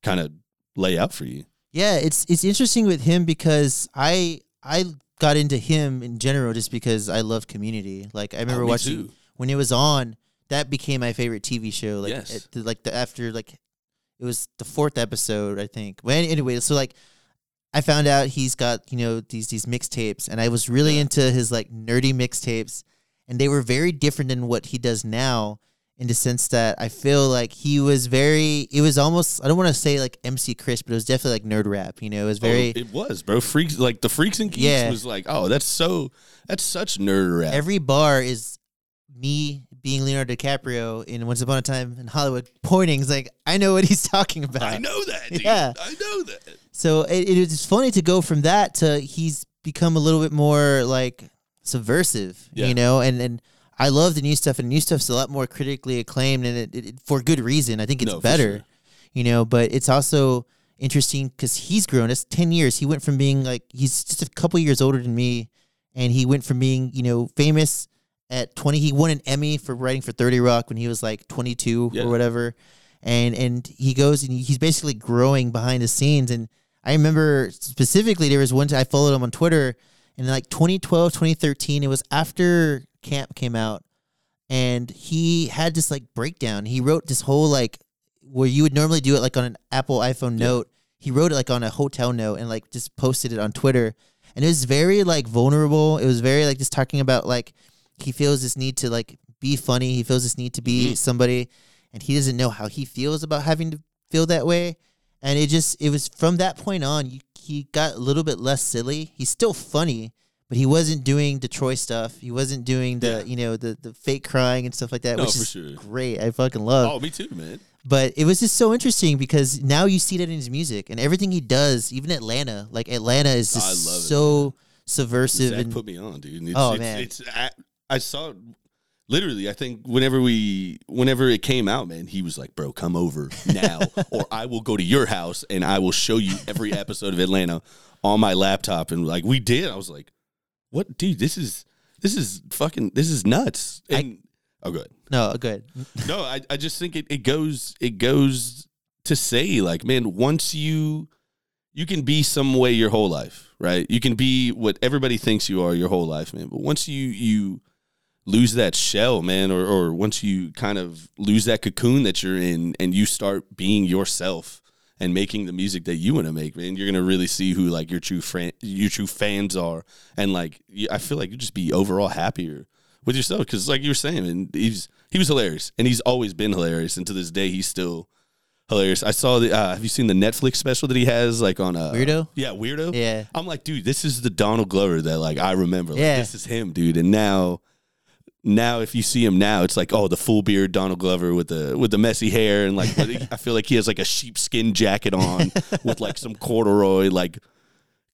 Speaker 2: kind of lay out for you.
Speaker 1: yeah. It's it's interesting with him because I I got into him in general just because I love Community. Like I remember
Speaker 2: Oh,
Speaker 1: watching
Speaker 2: too.
Speaker 1: when it was on. That became my favorite TV show. Like
Speaker 2: Yes.
Speaker 1: the, like the after like it was the fourth episode I think. Well, anyway, so like I found out he's got you know these these mixtapes, and I was really
Speaker 2: Yeah.
Speaker 1: into his like nerdy mixtapes, and they were very different than what he does now. in the sense that I feel like he was very. It was almost. I don't want to say like MC Chris, but it was definitely like nerd rap. You know, it was oh, very.
Speaker 2: Oh, it was, bro. Freaks like the Freaks and Geeks
Speaker 1: Yeah.
Speaker 2: was like, oh, that's so that's such nerd rap.
Speaker 1: every bar is me being Leonardo DiCaprio in Once Upon a Time in Hollywood, pointing. It's like I know what he's *laughs* talking about.
Speaker 2: I know that, dude.
Speaker 1: Yeah.
Speaker 2: I know that.
Speaker 1: So it, it is funny to go from that to he's become a little bit more like subversive,
Speaker 2: Yeah.
Speaker 1: you know, and and I love the new stuff, and new stuff's a lot more critically acclaimed, and it, it, it- for good reason. I think it's
Speaker 2: No,
Speaker 1: better,
Speaker 2: sure.
Speaker 1: you know, but it's also interesting because he's grown. It's ten years. He went from being like he's just a couple years older than me, and he went from being you know famous at twenty. He won an Emmy for writing for Thirty Rock when he was like twenty two
Speaker 2: Yeah.
Speaker 1: or whatever, and and he goes and he's basically growing behind the scenes. And I remember specifically there was one time I followed him on Twitter in like 2012, 2013. It was after Camp came out, and he had this like breakdown. He wrote this whole like where you would normally do it like on an Apple iPhone
Speaker 2: Yeah.
Speaker 1: note. He wrote it like on a hotel note and like just posted it on Twitter. And it was very like vulnerable. It was very like just talking about like he feels this need to like be funny. He feels this need to be
Speaker 2: Mhm.
Speaker 1: somebody and he doesn't know how he feels about having to feel that way. And it just it was from that point on you, he got a little bit less silly. He's still funny, but he wasn't doing the Troy stuff. He wasn't doing the
Speaker 2: Yeah.
Speaker 1: you know the the fake crying and stuff like that,
Speaker 2: No,
Speaker 1: which
Speaker 2: for
Speaker 1: is
Speaker 2: sure.
Speaker 1: great. I fucking love.
Speaker 2: Oh, me too, man.
Speaker 1: But it was just so interesting because now you see that in his music and everything he does, even Atlanta. Like Atlanta is
Speaker 2: I
Speaker 1: just so subversive
Speaker 2: Zach
Speaker 1: and
Speaker 2: put me on, dude. It's,
Speaker 1: Oh,
Speaker 2: it's,
Speaker 1: man.
Speaker 2: it's I, I saw literally. I think whenever we, whenever it came out, man, he was like, "Bro, come over now, *laughs* or I will go to your house and I will show you every episode of Atlanta on my laptop." And like we did, I was like, "What, dude? This is this is fucking this is nuts."
Speaker 1: I-
Speaker 2: And oh, good.
Speaker 1: no uh, good. *laughs*
Speaker 2: No, I, I just think it, it goes it goes to say like, man, once you you can be some way your whole life, right? You can be what everybody thinks you are your whole life, man. But once you you lose that shell, man, or or once you kind of lose that cocoon that you're in and you start being yourself and making the music that you want to make, man, you're gonna really see who like your true friend, your true fans are, and like I feel like you just be overall happier with yourself because, like you were saying, and he's he was hilarious, and he's always been hilarious, and to this day he's still hilarious. I saw the. Uh, have you seen the Netflix special that he has like on uh,
Speaker 1: Weirdo?
Speaker 2: Yeah, weirdo.
Speaker 1: Yeah.
Speaker 2: I'm like, dude, this is the Donald Glover that like I remember. Like,
Speaker 1: Yeah.
Speaker 2: this is him, dude. And now, now if you see him now, it's like, oh, the full beard Donald Glover with the with the messy hair and like I feel like he has like a sheepskin jacket on *laughs* with like some corduroy like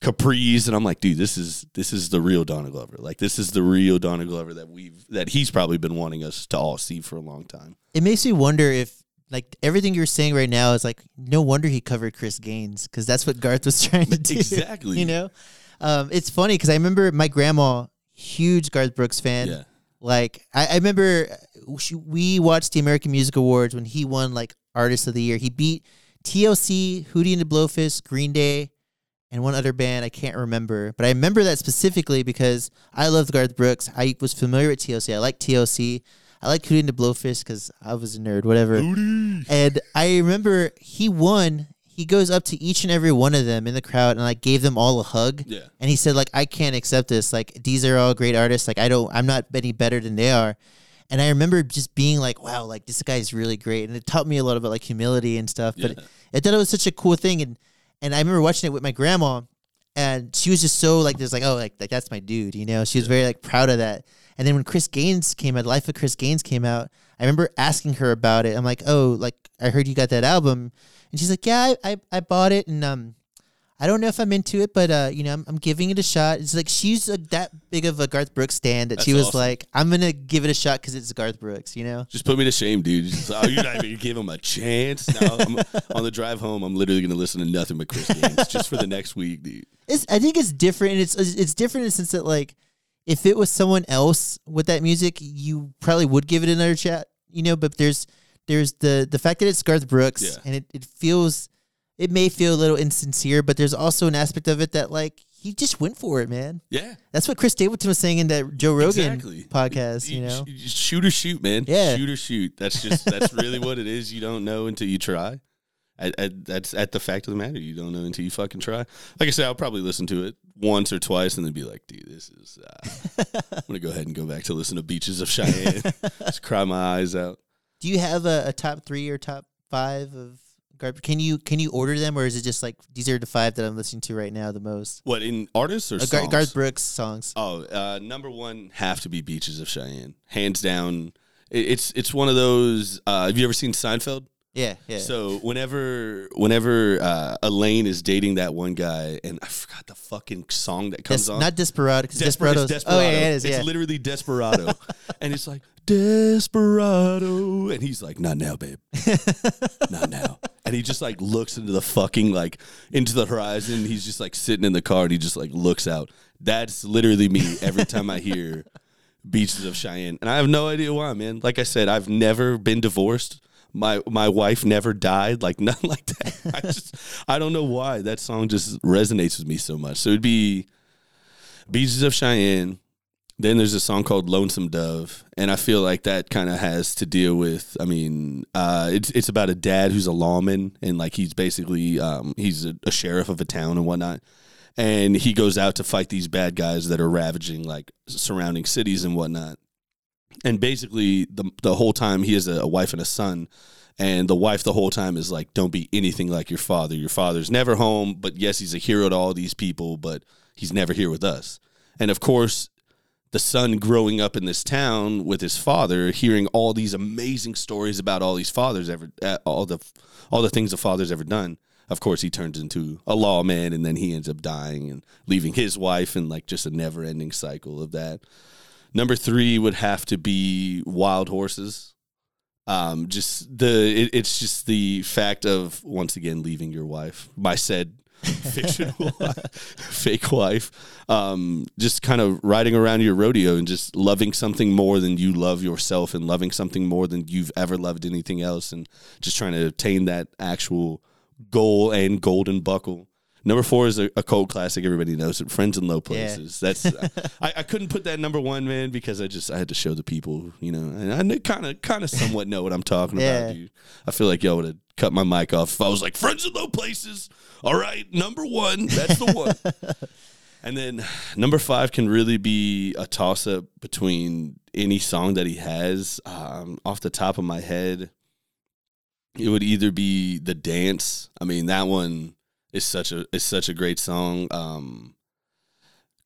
Speaker 2: capris, and I'm like, dude, this is this is the real Donald Glover. Like this is the real Donald Glover that we've that he's probably been wanting us to all see for a long time.
Speaker 1: It makes me wonder if like everything you're saying right now is like no wonder he covered Chris Gaines because that's what Garth was *laughs* trying to do.
Speaker 2: Exactly.
Speaker 1: You know, um, it's funny because I remember my grandma, huge Garth Brooks fan.
Speaker 2: Yeah.
Speaker 1: Like I, I remember uh, she, we watched the American Music Awards when he won like Artist of the Year. He beat TLC, Hootie and the Blowfish, Green Day, and one other band I can't remember. But I remember that specifically because I loved Garth Brooks. I was familiar with TLC. I like TLC. I like Hootie and the Blowfish because I was a nerd, whatever. And I remember he won. He goes up to each and every one of them in the crowd and like gave them all a hug.
Speaker 2: Yeah.
Speaker 1: And he said like I can't accept this. Like these are all great artists. Like I don't I'm not any better than they are. And I remember just being like, wow, like this guy is really great. And it taught me a lot about like humility and stuff. But
Speaker 2: Yeah.
Speaker 1: I thought it was such a cool thing. And and I remember watching it with my grandma and she was just so like there's like, oh, like, like that's my dude, you know. She was very like proud of that. And then when Chris Gaines came out, Life of Chris Gaines came out, I remember asking her about it. I'm like, oh, like I heard you got that album. And she's like, yeah, I, I, I bought it and um I don't know if I'm into it, but uh, you know, I'm, I'm giving it a shot. It's like she's a, that big of a Garth Brooks stand that she was
Speaker 2: awesome.
Speaker 1: like, I'm gonna give it a shot because it's Garth Brooks, you know.
Speaker 2: Just put me to shame, dude. Just, oh, you're not even you gave him a chance. Now I'm, *laughs* on the drive home, I'm literally gonna listen to nothing but Chris Gaines just for the next week, dude.
Speaker 1: It's I think it's different. And it's it's different in the sense that like if it was someone else with that music, you probably would give it another chat, you know. But there's there's the the fact that it's Garth Brooks
Speaker 2: Yeah.
Speaker 1: and it, it feels it may feel a little insincere, but there's also an aspect of it that like he just went for it, man.
Speaker 2: Yeah,
Speaker 1: That's what Chris Stapleton was saying in that Joe Rogan
Speaker 2: Exactly.
Speaker 1: podcast, you know.
Speaker 2: sh- shoot or shoot, man.
Speaker 1: Yeah.
Speaker 2: shoot or shoot. That's just that's really what it is. You don't know until you try. I, I, that's at the fact of the matter. You don't know until you fucking try. Like I said, I'll probably listen to it once or twice and then be like, dude, this is. Uh, *laughs* I'm gonna go ahead and go back to listen to Beaches of Cheyenne. *laughs* just cry my eyes out.
Speaker 1: Do you have a, a top three or top five of Garth? Can you can you order them, or is it just like these are the five that I'm listening to right now the most?
Speaker 2: What in artists or
Speaker 1: Uh, Gar-? Garth Brooks songs.
Speaker 2: Oh, uh, number one have to be Beaches of Cheyenne, hands down. It, it's it's one of those. Uh, have you ever seen Seinfeld?
Speaker 1: Yeah, yeah.
Speaker 2: So whenever whenever uh, Elaine is dating that one guy, and I forgot the fucking song that comes
Speaker 1: Des-
Speaker 2: on.
Speaker 1: not Desperado
Speaker 2: Desper-
Speaker 1: Desperado's.
Speaker 2: it's Desperado.
Speaker 1: Oh yeah, it is. Yeah.
Speaker 2: It's literally Desperado, *laughs* and it's like Desperado, and he's like, "Not now, babe, *laughs* not now." And he just like looks into the fucking like into the horizon. He's just like sitting in the car, and he just like looks out. That's literally me every time I hear *laughs* Beaches of Cheyenne, and I have no idea why, man. Like I said, I've never been divorced. My my wife never died, like *laughs* nothing like that. I just I don't know why that song just resonates with me so much. So it'd be Beaches of Cheyenne. Then there's a song called Lonesome Dove, and I feel like that kind of has to deal with. I mean, uh, it's it's about a dad who's a lawman, and like he's basically um, he's a, a sheriff of a town and whatnot, and he goes out to fight these bad guys that are ravaging like surrounding cities and whatnot. And basically, the the whole time he has a, a wife and a son, and the wife the whole time is like, "Don't be anything like your father. Your father's never home, but yes, he's a hero to all these people, but he's never here with us." And of course, the son growing up in this town with his father, hearing all these amazing stories about all these fathers ever, uh, all the all the things the father's ever done. Of course, he turns into a lawman, and then he ends up dying and leaving his wife, and like just a never ending cycle of that. Number three would have to be Wild Horses. Um, just the it, it's just the fact of once again leaving your wife, my said *laughs* fictional fake wife, um, just kind of riding around your rodeo and just loving something more than you love yourself and loving something more than you've ever loved anything else and just trying to attain that actual goal and golden buckle. Number four is a, a cold classic. Everybody knows it. Friends in low places. That's *laughs* I, I couldn't put that number one, man, because I just I had to show the people, you know, and I kind of kind of somewhat know what I'm talking
Speaker 1: Yeah.
Speaker 2: about. Dude. I feel like y'all would have cut my mic off if I was like friends in low places. All right, number one, that's the one. *laughs* and then number five can really be a toss up between any song that he has. Um, off the top of my head, it would either be the dance. I mean, that one is such a is such a great song. Um,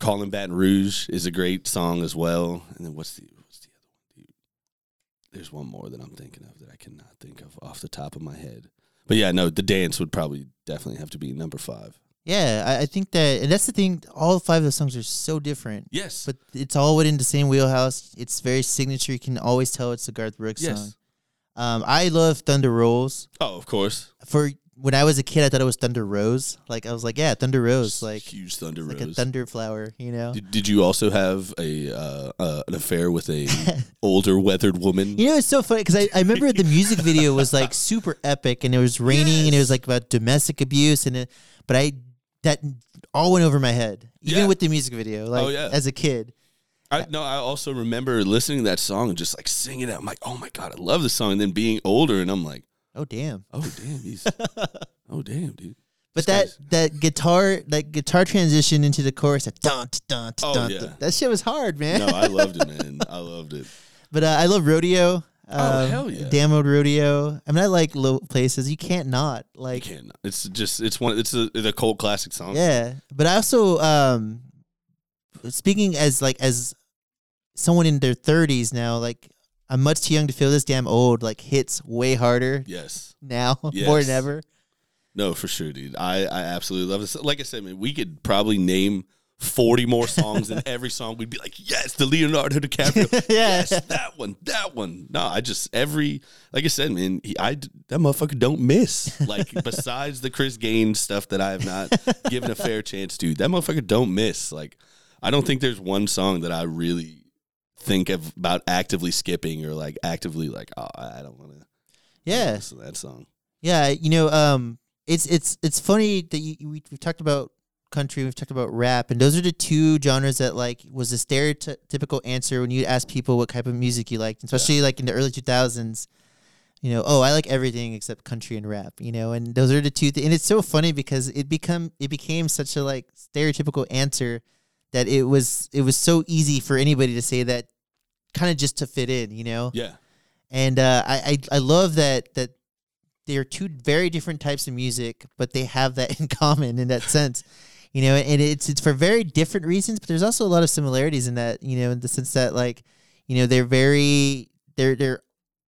Speaker 2: Calling Baton Rouge is a great song as well. And then what's the what's the other one? Dude? There's one more that I'm thinking of that I cannot think of off the top of my head. But yeah, no, the dance would probably definitely have to be number five.
Speaker 1: Yeah, I, I think that, and that's the thing. All five of the songs are so different,
Speaker 2: Yes,
Speaker 1: but it's all within the same wheelhouse. It's very signature. You can always tell it's a Garth Brooks
Speaker 2: yes.
Speaker 1: song. Um, I love Thunder Rolls.
Speaker 2: Oh, of course.
Speaker 1: For when I was a kid, I thought it was Thunder Rose. Like I was like, yeah, Thunder Rose, like
Speaker 2: huge thunder Rose,
Speaker 1: like a thunder flower, you know.
Speaker 2: did, did you also have a uh, uh, an affair with a *laughs* older weathered woman?
Speaker 1: You know, it's so funny because I, I remember the music video was like *laughs* super epic and it was raining and it was like about domestic abuse and it, but I that all went over my head even
Speaker 2: Yeah.
Speaker 1: with the music video like
Speaker 2: Oh, yeah.
Speaker 1: as a kid.
Speaker 2: I no, I also remember listening to that song and just like singing it. I'm like, oh my god, I love this song. And then being older, and I'm like,
Speaker 1: Oh damn!
Speaker 2: oh damn, he's *laughs* oh damn, dude.
Speaker 1: But that that guitar that guitar transition into the chorus that dun dun
Speaker 2: Oh,
Speaker 1: dun,
Speaker 2: yeah.
Speaker 1: dun, that shit was hard, man.
Speaker 2: no, I loved it, man. *laughs* I loved it.
Speaker 1: But uh, I love rodeo.
Speaker 2: Oh,
Speaker 1: Um,
Speaker 2: hell yeah.
Speaker 1: Damn old rodeo. I mean, I like low places. You can't not
Speaker 2: I
Speaker 1: like.
Speaker 2: can't. It's just it's one. It's a it's a cult classic song.
Speaker 1: Yeah, but I also um, speaking as like as someone in their thirties now, like I'm much too young to feel this damn old. Like hits way harder
Speaker 2: Yes.
Speaker 1: now *laughs* more than ever.
Speaker 2: No, for sure, dude. I I absolutely love this. Like I said, man, we could probably name. 40 more songs and every song we'd be like yes the leonardo dicaprio *laughs*
Speaker 1: Yeah.
Speaker 2: yes that one that one no i just every like i said man he, i that motherfucker don't miss like *laughs* besides the chris gaines stuff that i have not given a fair chance to that motherfucker don't miss like i don't think there's one song that i really think of about actively skipping or like actively like oh i don't want to
Speaker 1: Yeah,
Speaker 2: listen to that song
Speaker 1: yeah. You know, um, it's it's it's funny that you, we, we've talked about country, we've talked about rap, and those are the two genres that like was the stereotypical answer when you'd ask people what type of music you liked, especially like in the early two thousands. You know, oh, I like everything except country and rap. You know, and those are the two. Th- and it's so funny because it become it became such a like stereotypical answer that it was it was so easy for anybody to say that, kind of just to fit in. You know,
Speaker 2: yeah
Speaker 1: and uh, I, I I love that that they're two very different types of music, but they have that *laughs* in common in that sense. You know, and it's it's for very different reasons, but there's also a lot of similarities in that. You know, in the sense that like, you know, they're very they're they're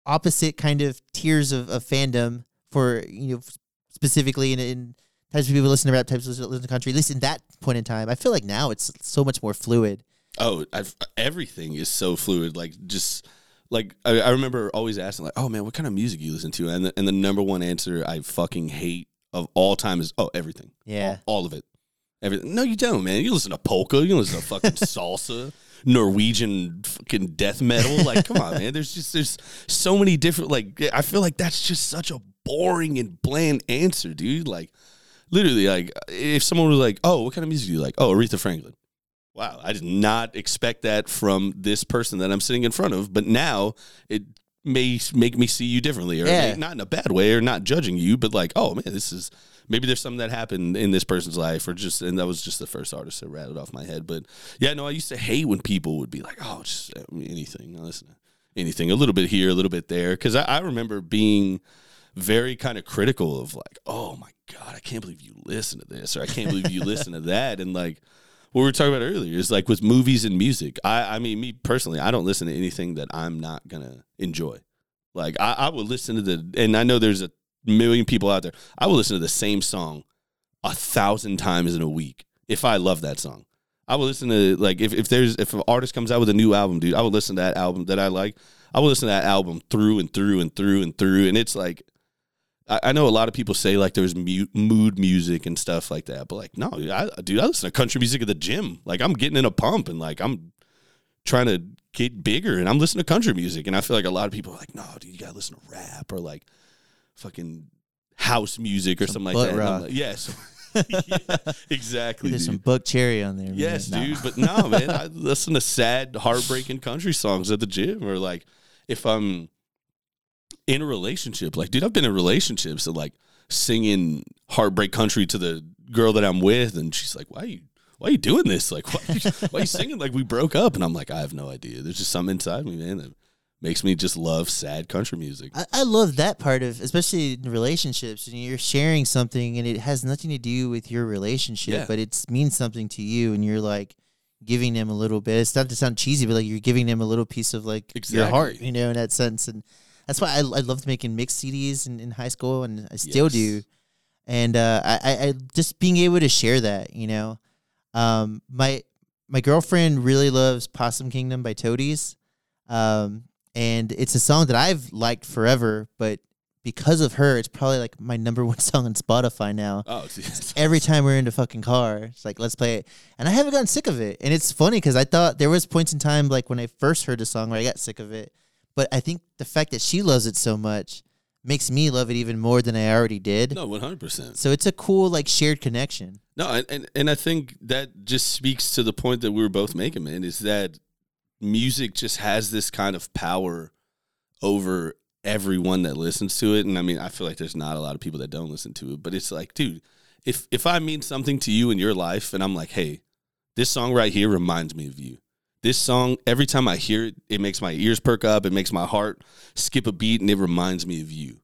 Speaker 1: opposite kind of tiers of, of fandom for you know specifically in, in types of people listen to rap, types of listen to country. At least in that point in time, I feel like now it's so much more fluid.
Speaker 2: Oh, I've, everything is so fluid. Like just like I, I remember always asking, like, "Oh man, what kind of music you listen to?" And the, and the number one answer I fucking hate of all time is, "Oh, everything."
Speaker 1: Yeah.
Speaker 2: all, all of it. Everything. No, you don't, man. You listen to polka. You listen to fucking *laughs* salsa, Norwegian fucking death metal. Like, come on, man. There's just there's so many different. Like, I feel like that's just such a boring and bland answer, dude. Like, literally, like if someone was like, "Oh, what kind of music do you like?" Oh, Aretha Franklin. Wow, I did not expect that from this person that I'm sitting in front of. But now it may make me see you differently, or
Speaker 1: Yeah.
Speaker 2: not in a bad way, or not judging you, but like, oh man, this is maybe there's something that happened in this person's life, or just and that was just the first artist that rattled off my head. But yeah, no, I used to hate when people would be like, oh, just uh, anything, listen anything, a little bit here, a little bit there, because I, I remember being very kind of critical of like, oh my god, I can't believe you listen to this, or I can't believe you listen to that, and like what we were talking about earlier is like with movies and music. I, I mean, me personally, I don't listen to anything that I'm not gonna enjoy. Like I, I will listen to the, and I know there's a million people out there. I will listen to the same song a thousand times in a week if I love that song. I will listen to like if, if there's if an artist comes out with a new album, dude, I will listen to that album that I like. I will listen to that album through and through and through and through, and it's like I, I know a lot of people say like there's mu- mood music and stuff like that, but like no, I, dude, I listen to country music at the gym. Like I'm getting in a pump and like I'm trying to get bigger, and I'm listening to country music, and I feel like a lot of people are like, no, dude, you gotta listen to rap or like fucking house music or
Speaker 1: Some
Speaker 2: something like that. And I'm
Speaker 1: rock.
Speaker 2: like, yes, yeah, *laughs* *laughs* exactly.
Speaker 1: There's
Speaker 2: dude.
Speaker 1: some Buckcherry on there. man.
Speaker 2: Yes, dude. But no, man, I listen to sad, heartbreaking country songs at the gym, or like if I'm in a relationship. Like, dude, I've been in relationships and like singing heartbreak country to the girl that I'm with, and she's like, "Why are you?" Why are you doing this? Like, why are you, why are you singing like we broke up? And I'm like, I have no idea. There's just something inside me, man, that makes me just love sad country music.
Speaker 1: I, I love that part of, especially in relationships, and you're sharing something, and it has nothing to do with your relationship,
Speaker 2: Yeah.
Speaker 1: but it means something to you, and you're like giving them a little bit. It's not to sound cheesy, but like you're giving them a little piece of like your heart, you know, in that sense. And that's why I, I loved making mixed CDs in, in high school, and I still
Speaker 2: Yes.
Speaker 1: do. And uh, I, I, just being able to share that, you know, um, my my girlfriend really loves Possum Kingdom by Toadies. Um, and it's a song that I've liked forever, but because of her, it's probably like my number *laughs* one song on Spotify now.
Speaker 2: Oh, *laughs* it's-
Speaker 1: Every time we're in the fucking car, it's like let's play it, and I haven't gotten sick of it. And it's funny because I thought there was points in time like when I first heard the song where I got sick of it, but I think the fact that she loves it so much makes me love it even more than I already did.
Speaker 2: no, 100. percent
Speaker 1: So it's a cool like shared connection.
Speaker 2: No, and, and and I think that just speaks to the point that we were both making, man, is that music just has this kind of power over everyone that listens to it. And I mean, I feel like there's not a lot of people that don't listen to it, but it's like, dude, if if I mean something to you in your life and I'm like, hey, this song right here reminds me of you. This song, every time I hear it, it makes my ears perk up. It makes my heart skip a beat, and it reminds me of you.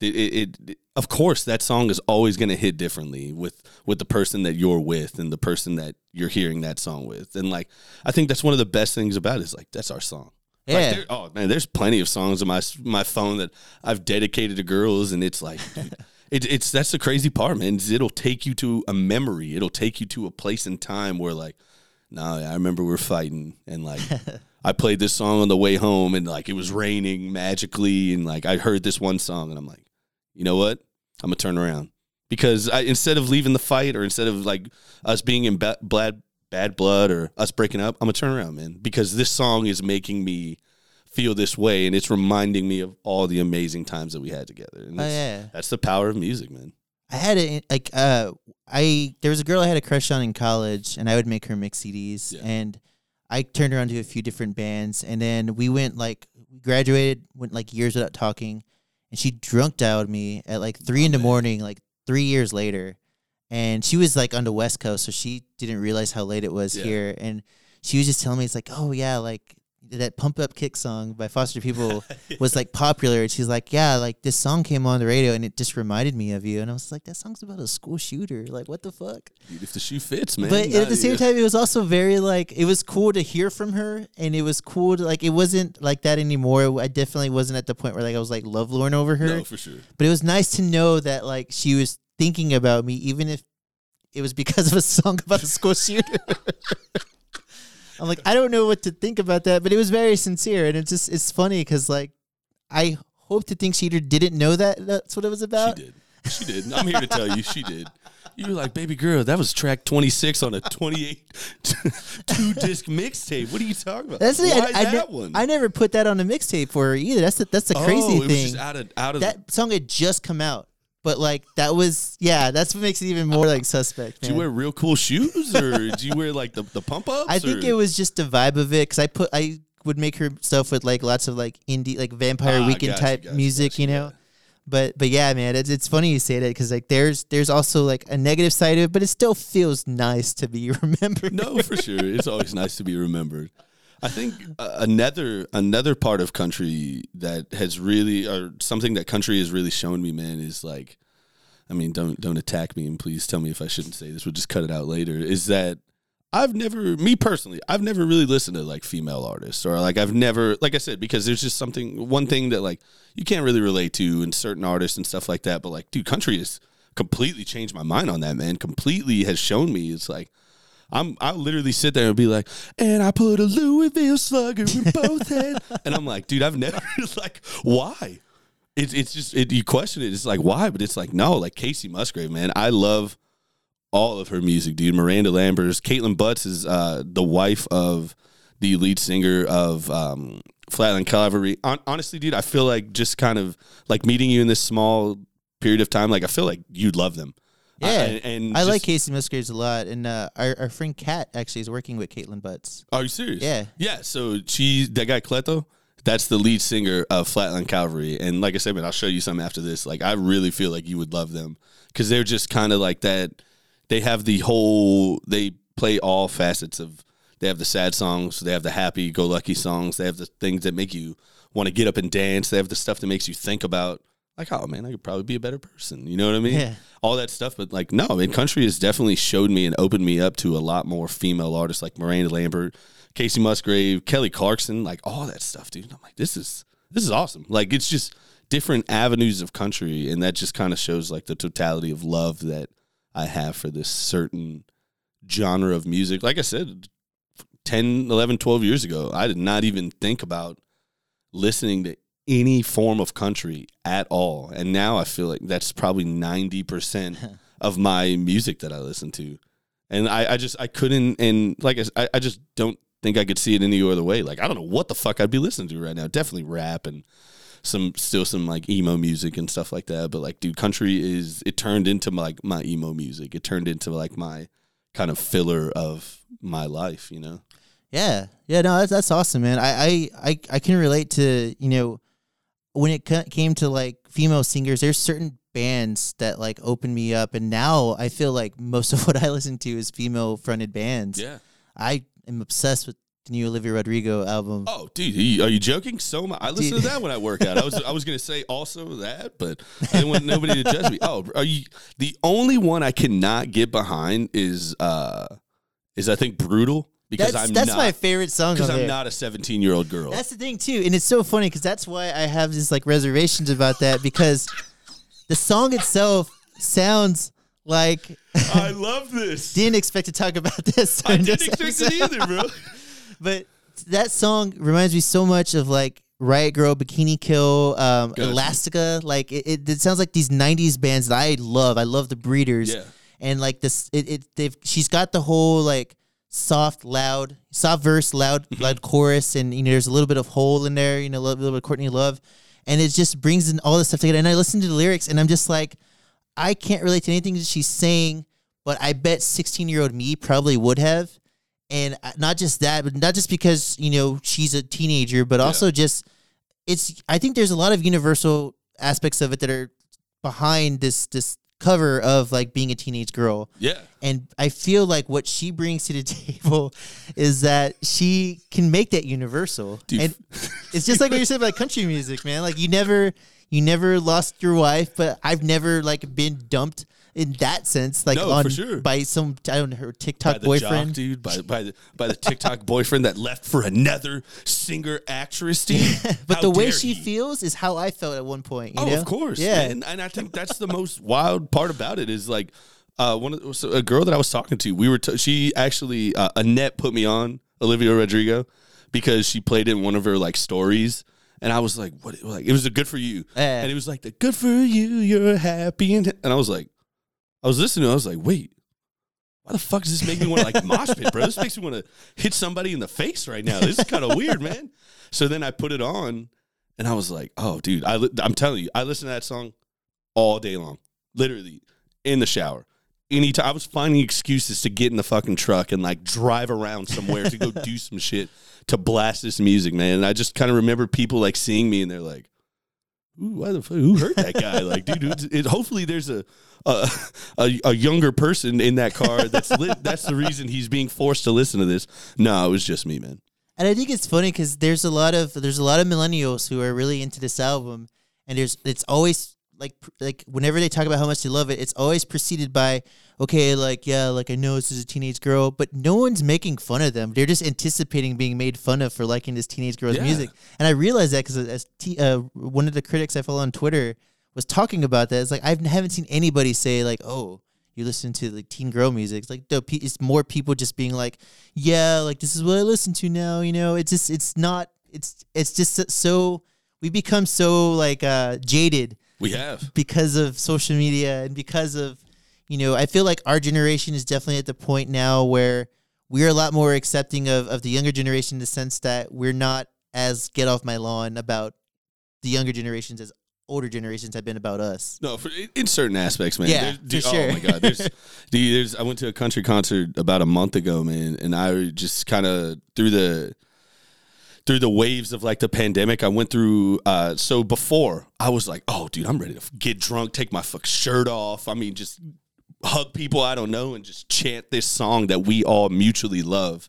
Speaker 2: It, it, it of course, that song is always going to hit differently with with the person that you're with and the person that you're hearing that song with. And like, I think that's one of the best things about it is like that's our song. Like,
Speaker 1: Yeah.
Speaker 2: there- oh man, there's plenty of songs on my my phone that I've dedicated to girls, and it's like, *laughs* it, it's that's the crazy part, man. It'll take you to a memory. It'll take you to a place in time where like, no, I remember we are fighting, and like, *laughs* I played this song on the way home, and like it was raining magically, and like I heard this one song, and I'm like, you know what? I'm gonna turn around because I, instead of leaving the fight, or instead of like us being in ba- bad bad blood, or us breaking up, I'm gonna turn around, man, because this song is making me feel this way, and it's reminding me of all the amazing times that we had together. And
Speaker 1: Oh yeah.
Speaker 2: that's the power of music, man.
Speaker 1: I had it like uh I there was a girl I had a crush on in college and I would make her mix CDs
Speaker 2: Yeah.
Speaker 1: and I turned her on to a few different bands and then we went like we graduated went like years without talking and she drunk dialed me at like three in the
Speaker 2: man.
Speaker 1: morning like three years later and she was like on the west coast so she didn't realize how late it was
Speaker 2: Yeah.
Speaker 1: here and she was just telling me it's like oh yeah like that pump up kick song by Foster People *laughs* was like popular, and she's like, yeah, like this song came on the radio, and it just reminded me of you, and I was like, that song's about a school shooter, like what the fuck?
Speaker 2: If the shoe fits, man.
Speaker 1: But at the same time, it was also very like it was cool to hear from her, and it was cool to like it wasn't like that anymore. I definitely wasn't at the point where like I was like lovelorn over her,
Speaker 2: no, for sure.
Speaker 1: but it was nice to know that like she was thinking about me, even if it was because of a song about a school shooter. *laughs* I'm like, I don't know what to think about that, but it was very sincere, and it's just it's funny because like I hope to think she either didn't know that that's what it was about.
Speaker 2: She did. She did. I'm here to tell you, she did. You were like, baby girl, that was track 26 on a 28 *laughs* two disc mixtape. What are you talking about?
Speaker 1: That's
Speaker 2: Why
Speaker 1: thing. I, I,
Speaker 2: that
Speaker 1: ne-
Speaker 2: one?
Speaker 1: I never put that on a mixtape for her either. That's the, that's the crazy
Speaker 2: oh, it was
Speaker 1: thing.
Speaker 2: just out of out of
Speaker 1: that song had just come out, but like that was yeah. That's what makes it even more like suspect.
Speaker 2: Did you wear real cool shoes, or do you wear like the, the pump ups?
Speaker 1: I think
Speaker 2: or?
Speaker 1: it was just the vibe of it because I put I would make her stuff with like lots of like indie like Vampire
Speaker 2: Ah,
Speaker 1: Weekend
Speaker 2: gotcha,
Speaker 1: type
Speaker 2: gotcha,
Speaker 1: music,
Speaker 2: gotcha,
Speaker 1: you know.
Speaker 2: yeah.
Speaker 1: But but yeah, man, it's it's funny you say that because like there's there's also like a negative side of it, but it still feels nice to be *laughs* remembered.
Speaker 2: No, for sure. It's always nice to be remembered. I think another another part of country that has really, or something that country has really shown me, man, is like, I mean, don't don't attack me and please tell me if I shouldn't say this. We'll just cut it out later. Is that I've never, me personally, I've never really listened to like female artists or like I've never, like I said, because there's just something, one thing that like you can't really relate to in certain artists and stuff like that. But like, dude, country has completely changed my mind on that, man. Completely has shown me it's like. I'm I literally sit there and be like, and I put a Louisville slugger in both hands, *laughs* and I'm like, dude, I've never *laughs* like why. It's it's just it, you question it. It's like why, but it's like no, like Kacey Musgrave, man. I love all of her music, dude. Miranda Lambers, Kaitlin Butts is uh, the wife of the lead singer of um, Flatland Cavalry. Hon- honestly, dude, I feel like just kind of like meeting you in this small period of time. Like I feel like you'd love them.
Speaker 1: Yeah,
Speaker 2: I- and, and
Speaker 1: I
Speaker 2: just-
Speaker 1: like Kacey Musgraves a lot, and uh, our our friend Kat actually is working with Kaitlin Butts.
Speaker 2: Are you serious?
Speaker 1: Yeah.
Speaker 2: Yeah. So she, that guy Cleto, that's the lead singer of Flatland Cavalry. And like I said, man, I'll show you some after this. Like, I really feel like you would love them because they're just kind of like that. They have the whole, they play all facets of, they have the sad songs, they have the happy go lucky songs, they have the things that make you want to get up and dance, they have the stuff that makes you think about, like, oh man, I could probably be a better person. You know what I mean?
Speaker 1: Yeah.
Speaker 2: All that stuff. But like, no, I mean, country has definitely showed me and opened me up to a lot more female artists like Miranda Lambert, Kacey Musgrave, Kelly Clarkson, like all that stuff, dude. I'm like, this is this is awesome. Like, it's just different avenues of country, and that just kind of shows like the totality of love that I have for this certain genre of music. Like I said, 10, 11, 12 years ago, I did not even think about listening to any form of country at all. And now I feel like that's probably 90% *laughs* of my music that I listen to. And I, I just, I couldn't, and like I, I just don't think I could see it any other way. Like, I don't know what the fuck I'd be listening to right now. Definitely rap and some, still some like emo music and stuff like that. But like, dude, country is, it turned into like my emo music. It turned into like my kind of filler of my life, you know?
Speaker 1: Yeah, yeah, no, that's that's awesome, man. I I I, I can relate to you know when it came to like female singers. There's certain bands that like opened me up, and now I feel like most *laughs* of what I listen to is female fronted bands.
Speaker 2: Yeah.
Speaker 1: I am obsessed with the new Olivia Rodrigo album.
Speaker 2: Oh, dude, are you, joking? So much. I listen
Speaker 1: Dude.
Speaker 2: to that when I work out. I was I was gonna say also that, but I didn't want nobody to judge me. Oh, are you the only one I cannot get behind is uh is I think brutal because
Speaker 1: that's
Speaker 2: I'm
Speaker 1: that's
Speaker 2: not
Speaker 1: my favorite song.
Speaker 2: because I'm
Speaker 1: there.
Speaker 2: not a 17 year old girl.
Speaker 1: That's the thing too, and it's so funny because that's why I have these like reservations about that because *laughs* the song itself sounds like
Speaker 2: I *laughs* love this.
Speaker 1: didn't expect to talk about *laughs* this.
Speaker 2: I didn't
Speaker 1: this
Speaker 2: expect it
Speaker 1: episode.
Speaker 2: either, bro.
Speaker 1: But that song reminds me so much of like Riot Grrrl, Bikini Kill, um. Elastica. Like it, it, it sounds like these '90s bands that I love. I love the Breeders,
Speaker 2: Yeah.
Speaker 1: and like this, it, it they've she's got the whole like soft, loud, soft verse, loud,
Speaker 2: Mm-hmm.
Speaker 1: loud chorus, and you know there's a little bit of hole in there, you know, a little, little bit of Courtney Love, and it just brings in all this stuff together. And I listen to the lyrics, and I'm just like, I can't relate to anything that she's saying, but I bet 16 year old me probably would have. And not just that, but not just because you know she's a teenager, but also just it's. I think there's a lot of universal aspects of it that are behind this this cover of like being a teenage girl.
Speaker 2: Yeah.
Speaker 1: And I feel like what she brings to the *laughs* table is that she can make that universal.
Speaker 2: Dude.
Speaker 1: And it's just like what you said about country music, man. Like you never you never lost your wife, but I've never like been dumped in that sense, like
Speaker 2: No,
Speaker 1: on
Speaker 2: for sure.
Speaker 1: by some I don't know her
Speaker 2: by
Speaker 1: TikTok
Speaker 2: the
Speaker 1: boyfriend.
Speaker 2: jock, dude, by by the by the TikTok *laughs* boyfriend that left for another singer actress, dude. *laughs*
Speaker 1: But
Speaker 2: How
Speaker 1: the way
Speaker 2: dare
Speaker 1: she
Speaker 2: he?
Speaker 1: feels is how I felt at one point. You
Speaker 2: oh,
Speaker 1: know?
Speaker 2: of course,
Speaker 1: Yeah.
Speaker 2: man. and I think that's the most wild part about it is like uh, one of the, so a girl that I was talking to. We were t- she actually uh, Annette put me on Olivia Rodrigo because she played in one of her like stories. And I was like, "What?" Like, it was a good for you,
Speaker 1: Yeah.
Speaker 2: and it was like the good for you. You're happy, and and I was like, I was listening. I was like, wait, why the fuck does this make me want to like mosh pit, bro? This makes me want to hit somebody in the face right now. This is kind of weird, man. So then I put it on, and I was like, oh, dude, I li- I'm telling you, I listen to that song all day long, literally in the shower. Anytime I was finding excuses to get in the fucking truck and like drive around somewhere to go do *laughs* some shit to blast this music, man. And I just kind of remember people like seeing me and they're like, Ooh, why the fuck? Who hurt that guy? Like, dude, it's- it, hopefully there's a, a a a younger person in that car. That's lit, that's the reason he's being forced to listen to this. No, it was just me, man.
Speaker 1: And I think it's funny because there's a lot of there's a lot of millennials who are really into this album, and there's it's always like like whenever they talk about how much they love it, it's always preceded by okay, like yeah, like I know this is a teenage girl, but no one's making fun of them. They're just anticipating being made fun of for liking this teenage girl's
Speaker 2: Yeah.
Speaker 1: music, and I realized that because as t- uh, one of the critics I follow on Twitter was talking about that. It's like I haven't seen anybody say like, oh. You listen to like teen girl music. It's like the it's more people just being like, yeah, like this is what I listen to now. You know, it's just it's not it's it's just so we become so like uh jaded
Speaker 2: We have.
Speaker 1: because of social media and because of you know I feel like our generation is definitely at the point now where we're a lot more accepting of of the younger generation in the sense that we're not as get off my lawn about the younger generations as older generations have been about us.
Speaker 2: No, for, in certain aspects, man.
Speaker 1: Yeah, for
Speaker 2: dude,
Speaker 1: sure.
Speaker 2: Oh my god, there's, *laughs* dude, there's. I went to a country concert about a month ago, man, and I just kind of through the through the waves of like the pandemic. I went through. uh So before, I was like, oh, dude, I'm ready to get drunk, take my fuck shirt off. I mean, just hug people I don't know and just chant this song that we all mutually love.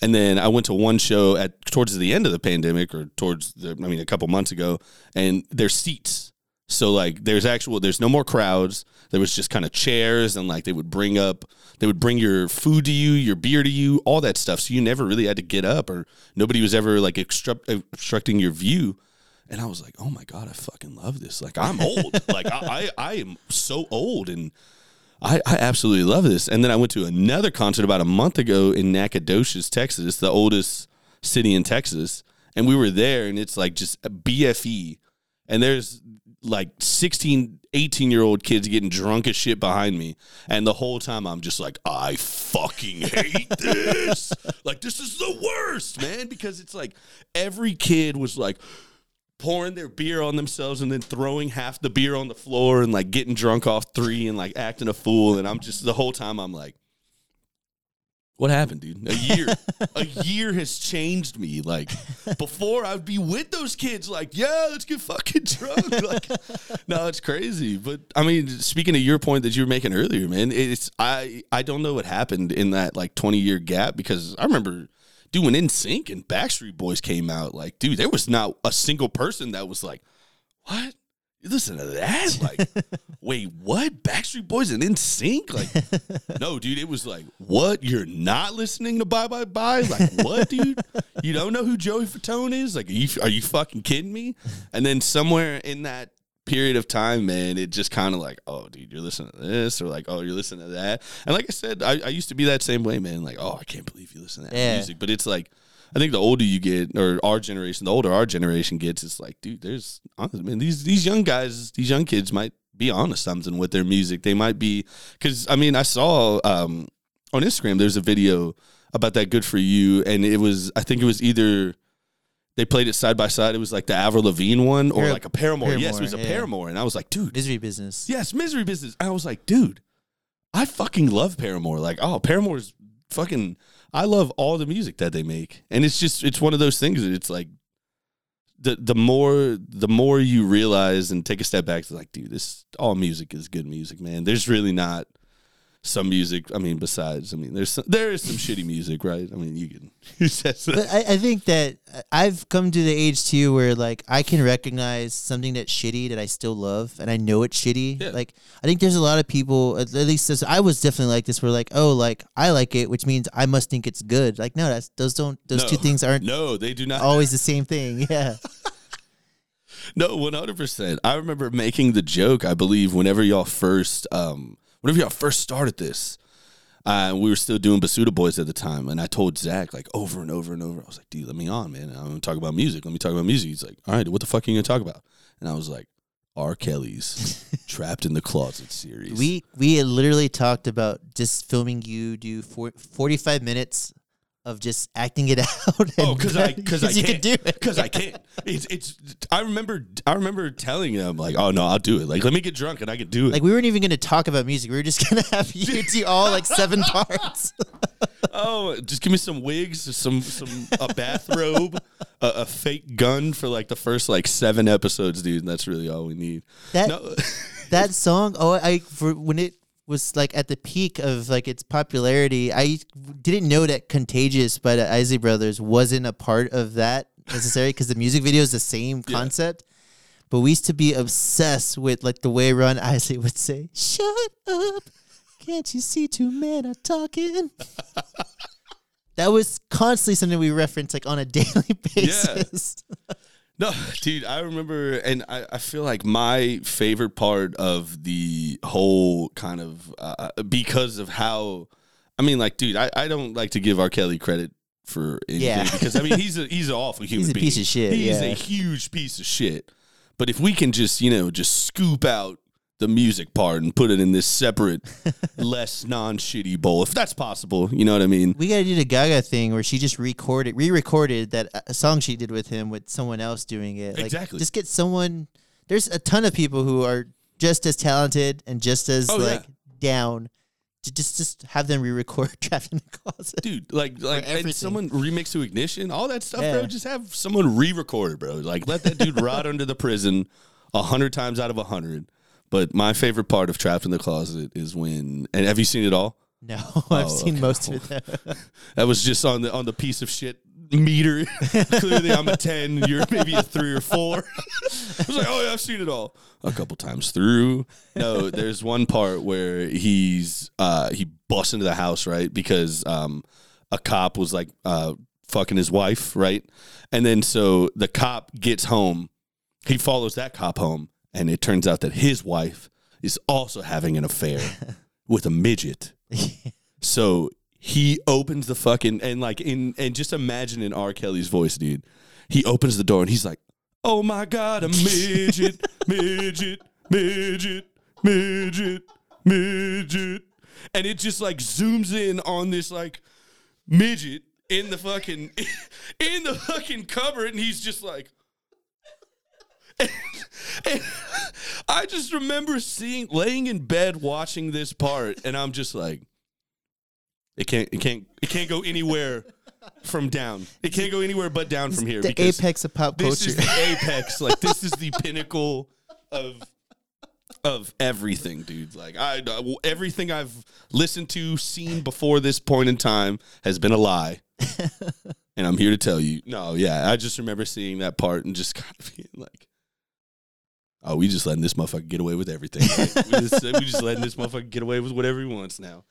Speaker 2: And then I went to one show at towards the end of the pandemic or towards the I mean a couple months ago and there's seats. So like there's actual there's no more crowds. There was just kind of chairs and like they would bring up they would bring your food to you, your beer to you, all that stuff. So you never really had to get up or nobody was ever like obstruct, obstructing your view. And I was like, "Oh my god, I fucking love this. Like I'm old. *laughs* like I, I I am so old and I, I absolutely love this. And then I went to another concert about a month ago in Nacogdoches, Texas, the oldest city in Texas. And we were there, and it's like just a BFE. And there's like 16, 18 year old kids getting drunk as shit behind me. And the whole time I'm just like, I fucking hate this. *laughs* like, this is the worst, man, because it's like every kid was like, pouring their beer on themselves and then throwing half the beer on the floor and like getting drunk off three and like acting a fool. And I'm just the whole time I'm like, what happened, dude? A year, *laughs* a year has changed me. Like before, I'd be with those kids, like, yeah, let's get fucking drunk. *laughs* Like, no, it's crazy. But I mean, speaking of your point that you were making earlier, man, it's I I don't know what happened in that like 20 year gap because I remember doing NSYNC and Backstreet Boys came out. Like, dude, there was not a single person that was like, what? You listen to that? Like, *laughs* wait, what? Backstreet Boys and NSYNC? Like, *laughs* no, dude, it was like, what? You're not listening to Bye Bye Bye? Like, what, dude? You don't know who Joey Fatone is? Like, are you, are you fucking kidding me? And then somewhere in that period of time, man, it just kind of like, oh, dude, you're listening to this, or like, oh, you're listening to that. And like I said, I, I used to be that same way, man. Like, oh, I can't believe you listen to that
Speaker 1: Yeah.
Speaker 2: music. But it's like, I think the older you get, or our generation, the older our generation gets, it's like, dude, there's, honestly, man, these these young guys, these young kids might be onto something with their music. They might be, because I mean, I saw um, on Instagram there's a video about that "Good for You," and it was, I think it was either they played it side by side. It was like the Avril Lavigne one, or
Speaker 1: Par-
Speaker 2: like a Paramore. yes, it was a
Speaker 1: yeah.
Speaker 2: Paramore, and I was like, dude,
Speaker 1: Misery business.
Speaker 2: Yes, misery business. I was like, dude, I fucking love Paramore. Like, oh, Paramore's fucking. I love all the music that they make, and it's just it's one of those things. That it's like the the more the more you realize and take a step back, it's like, dude, this all music is good music, man. There's really not some music. I mean, besides, I mean, there's some, there is some shitty music, right? I mean, you can. *laughs*
Speaker 1: but I, I think that I've come to the age too where like I can recognize something that's shitty that I still love, and I know it's shitty.
Speaker 2: Yeah.
Speaker 1: Like I think there's a lot of people, at least this, I was definitely like this. Where like, oh, like I like it, which means I must think it's good. Like no, that's those don't those
Speaker 2: No.
Speaker 1: two things aren't
Speaker 2: no, they do not.
Speaker 1: always the same thing. *laughs* Yeah.
Speaker 2: No, one hundred percent. I remember making the joke. I believe whenever y'all first, um, whenever y'all first started this, uh, we were still doing Basuda Boys at the time, and I told Zach like over and over and over. I was like, "Dude, let me on, man. I'm gonna talk about music. Let me talk about music." He's like, "All right, what the fuck are you gonna talk about?" And I was like, "R. Kelly's *laughs* Trapped in the Closet series."
Speaker 1: We we had literally talked about just filming you do for, 45 minutes of just acting it *laughs* out.
Speaker 2: Oh, because I *laughs* because I
Speaker 1: you
Speaker 2: can't
Speaker 1: do it.
Speaker 2: because I can't. It's it's. I remember I remember telling them like, "Oh no, I'll do it. Like, let me get drunk and I can do it."
Speaker 1: Like we weren't even going to talk about music. We were just *laughs* going to have you do all like seven parts.
Speaker 2: Oh, just give me some wigs, some some a bathrobe, a, a fake gun for like the first like seven episodes, dude. And that's really all we need.
Speaker 1: That
Speaker 2: No,
Speaker 1: that song, oh, I for when it was like at the peak of like its popularity, I didn't know that "Contagious" by the Isley Brothers wasn't a part of that necessarily because the music video is the same
Speaker 2: Yeah.
Speaker 1: concept. But we used to be obsessed with like the way Ron Isley would say, "Shut up, can't you see two men are talking." *laughs* that was constantly something we referenced like on a *laughs* daily basis. *laughs*
Speaker 2: no, dude. I remember, and I, I feel like my favorite part of the whole kind of uh, because of how, I mean, like, dude, I, I don't like to give R. Kelly credit for anything
Speaker 1: Yeah.
Speaker 2: because I mean he's a *laughs* he's an awful human
Speaker 1: a
Speaker 2: being.
Speaker 1: piece of shit,
Speaker 2: He's a huge piece of shit. But if we can just you know just scoop out the music part and put it in this separate, *laughs* less non shitty bowl, if that's possible, you know what I mean?
Speaker 1: We gotta do the Gaga thing where she just recorded, re-recorded that uh, song she did with him with someone else doing it. Like,
Speaker 2: Exactly.
Speaker 1: Just get someone. There's a ton of people who are just as talented and just as
Speaker 2: Oh,
Speaker 1: like
Speaker 2: yeah.
Speaker 1: down. To just just have them re-record *laughs* "Trapped in the Closet."
Speaker 2: Dude, like, like, and someone remix to ignition, all that stuff,
Speaker 1: Yeah.
Speaker 2: bro. Just have someone re-record it, bro. Like, let that dude *laughs* rot under the prison a hundred times out of a hundred. But my favorite part of Trapped in the Closet is when, and have you seen it all?
Speaker 1: No, *laughs* I've
Speaker 2: Oh,
Speaker 1: seen
Speaker 2: okay.
Speaker 1: most of it. *laughs* *laughs*
Speaker 2: That was just on the on the piece of shit meter. Clearly, I'm a ten. You're maybe a three or four. I was like, oh yeah, I've seen it all a couple times through. No, there's one part where he's uh he busts into the house right because um a cop was like uh fucking his wife right, and then so the cop gets home. He follows that cop home, and it turns out that his wife is also having an affair *laughs* with a midget. So he opens the fucking and like in and just imagine in R. Kelly's voice, dude. He opens the door and he's like, "Oh my god, a midget, *laughs* midget, midget, midget, midget," and it just like zooms in on this like midget in the fucking *laughs* in the fucking cupboard, and he's just like. And I just remember seeing laying in bed watching this part, and I'm just like, it can't, it can't, it can't go anywhere from down. It can't go anywhere but down from here.
Speaker 1: the apex of pop culture.
Speaker 2: This is the apex. Like this is the pinnacle of of everything, dude. Like I, everything I've listened to, seen before this point in time has been a lie. *laughs* and I'm here to tell you, no, yeah, I just remember seeing that part and just kind of being like, "Oh, we just letting this motherfucker get away with everything. right? we, just, *laughs* we just letting this motherfucker get away with whatever he wants now."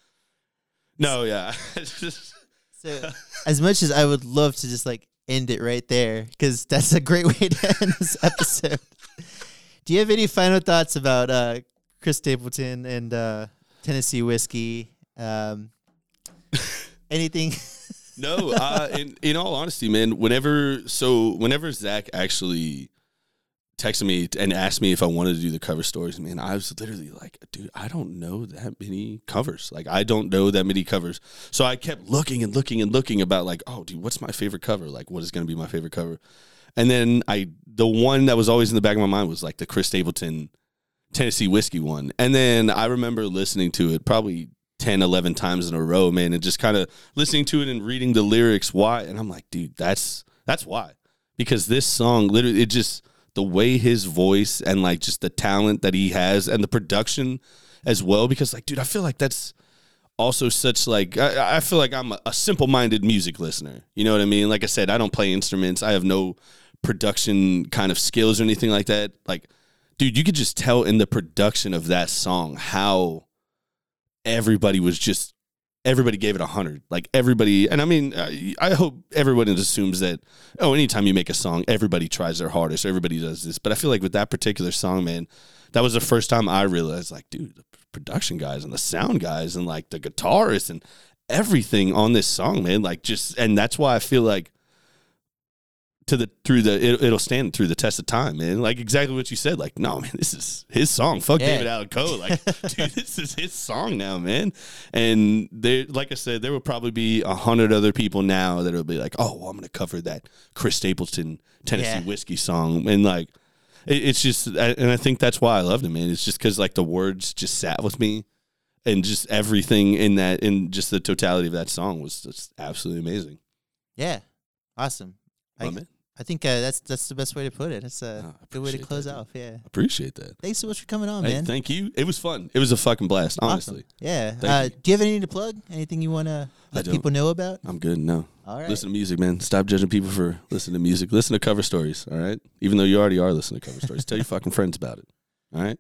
Speaker 2: No, yeah, *laughs*
Speaker 1: So, as much as I would love to just like end it right there, because that's a great *laughs* way to end this episode. Do you have any final thoughts about uh, Chris Stapleton and uh, Tennessee whiskey? Um, anything?
Speaker 2: no. Uh, in in all honesty, man, whenever so whenever Zach actually texted me and asked me if I wanted to do the cover stories, man, I was literally like, dude, I don't know that many covers. Like, I don't know that many covers. So I kept looking and looking and looking about like, oh, dude, what's my favorite cover? Like, what is going to be my favorite cover? And then I, the one that was always in the back of my mind was like the Chris Stapleton Tennessee whiskey one. And then I remember listening to it probably 10, 11 times in a row, man, and just kind of listening to it and reading the lyrics why. And I'm like, dude, that's, that's why. because this song literally it just the way his voice and like just the talent that he has and the production as well because like dude I feel like that's also such like I, I feel like I'm a, a simple-minded music listener. You know what I mean? Like I said, I don't play instruments. I have no production kind of skills or anything like that. Like dude, you could just tell in the production of that song how everybody was just everybody gave it a hundred. Like everybody, and I mean, I, I hope everyone assumes that oh, anytime you make a song, everybody tries their hardest. Everybody does this, but I feel like with that particular song, man, that was the first time I realized, like, dude, the production guys and the sound guys and like the guitarists and everything on this song, man, like just, and that's why I feel like to the through the it, it'll stand through the test of time, man. Like exactly what you said. Like, no, man, this is his song. Fuck
Speaker 1: Yeah.
Speaker 2: David Allan Coe. Like, *laughs* dude, this is his song now, man. And there, like I said, there will probably be a hundred other people now that will be like, oh, well, I'm gonna cover that Chris Stapleton Tennessee
Speaker 1: Yeah.
Speaker 2: whiskey song, and like, it, it's just, and I think that's why I loved him, man. It's just because like the words just sat with me. And just everything in that, in just the totality of that song was just absolutely amazing.
Speaker 1: Yeah, awesome. I. I think uh, that's that's the best way to put it. It's a
Speaker 2: Oh,
Speaker 1: good way to close
Speaker 2: that,
Speaker 1: off. Yeah.
Speaker 2: Appreciate that.
Speaker 1: Thanks so much for coming on,
Speaker 2: Hey,
Speaker 1: man.
Speaker 2: thank you. It was fun. It was a fucking blast,
Speaker 1: Awesome.
Speaker 2: honestly.
Speaker 1: Yeah.
Speaker 2: Thank
Speaker 1: Uh, do you have anything to plug? Anything you want to let people know about?
Speaker 2: I'm good. No.
Speaker 1: All right.
Speaker 2: Listen to music, man. Stop judging people for listening to music. Listen to cover stories, all right? Even though you already are listening to cover stories. Tell your fucking friends about it. All right?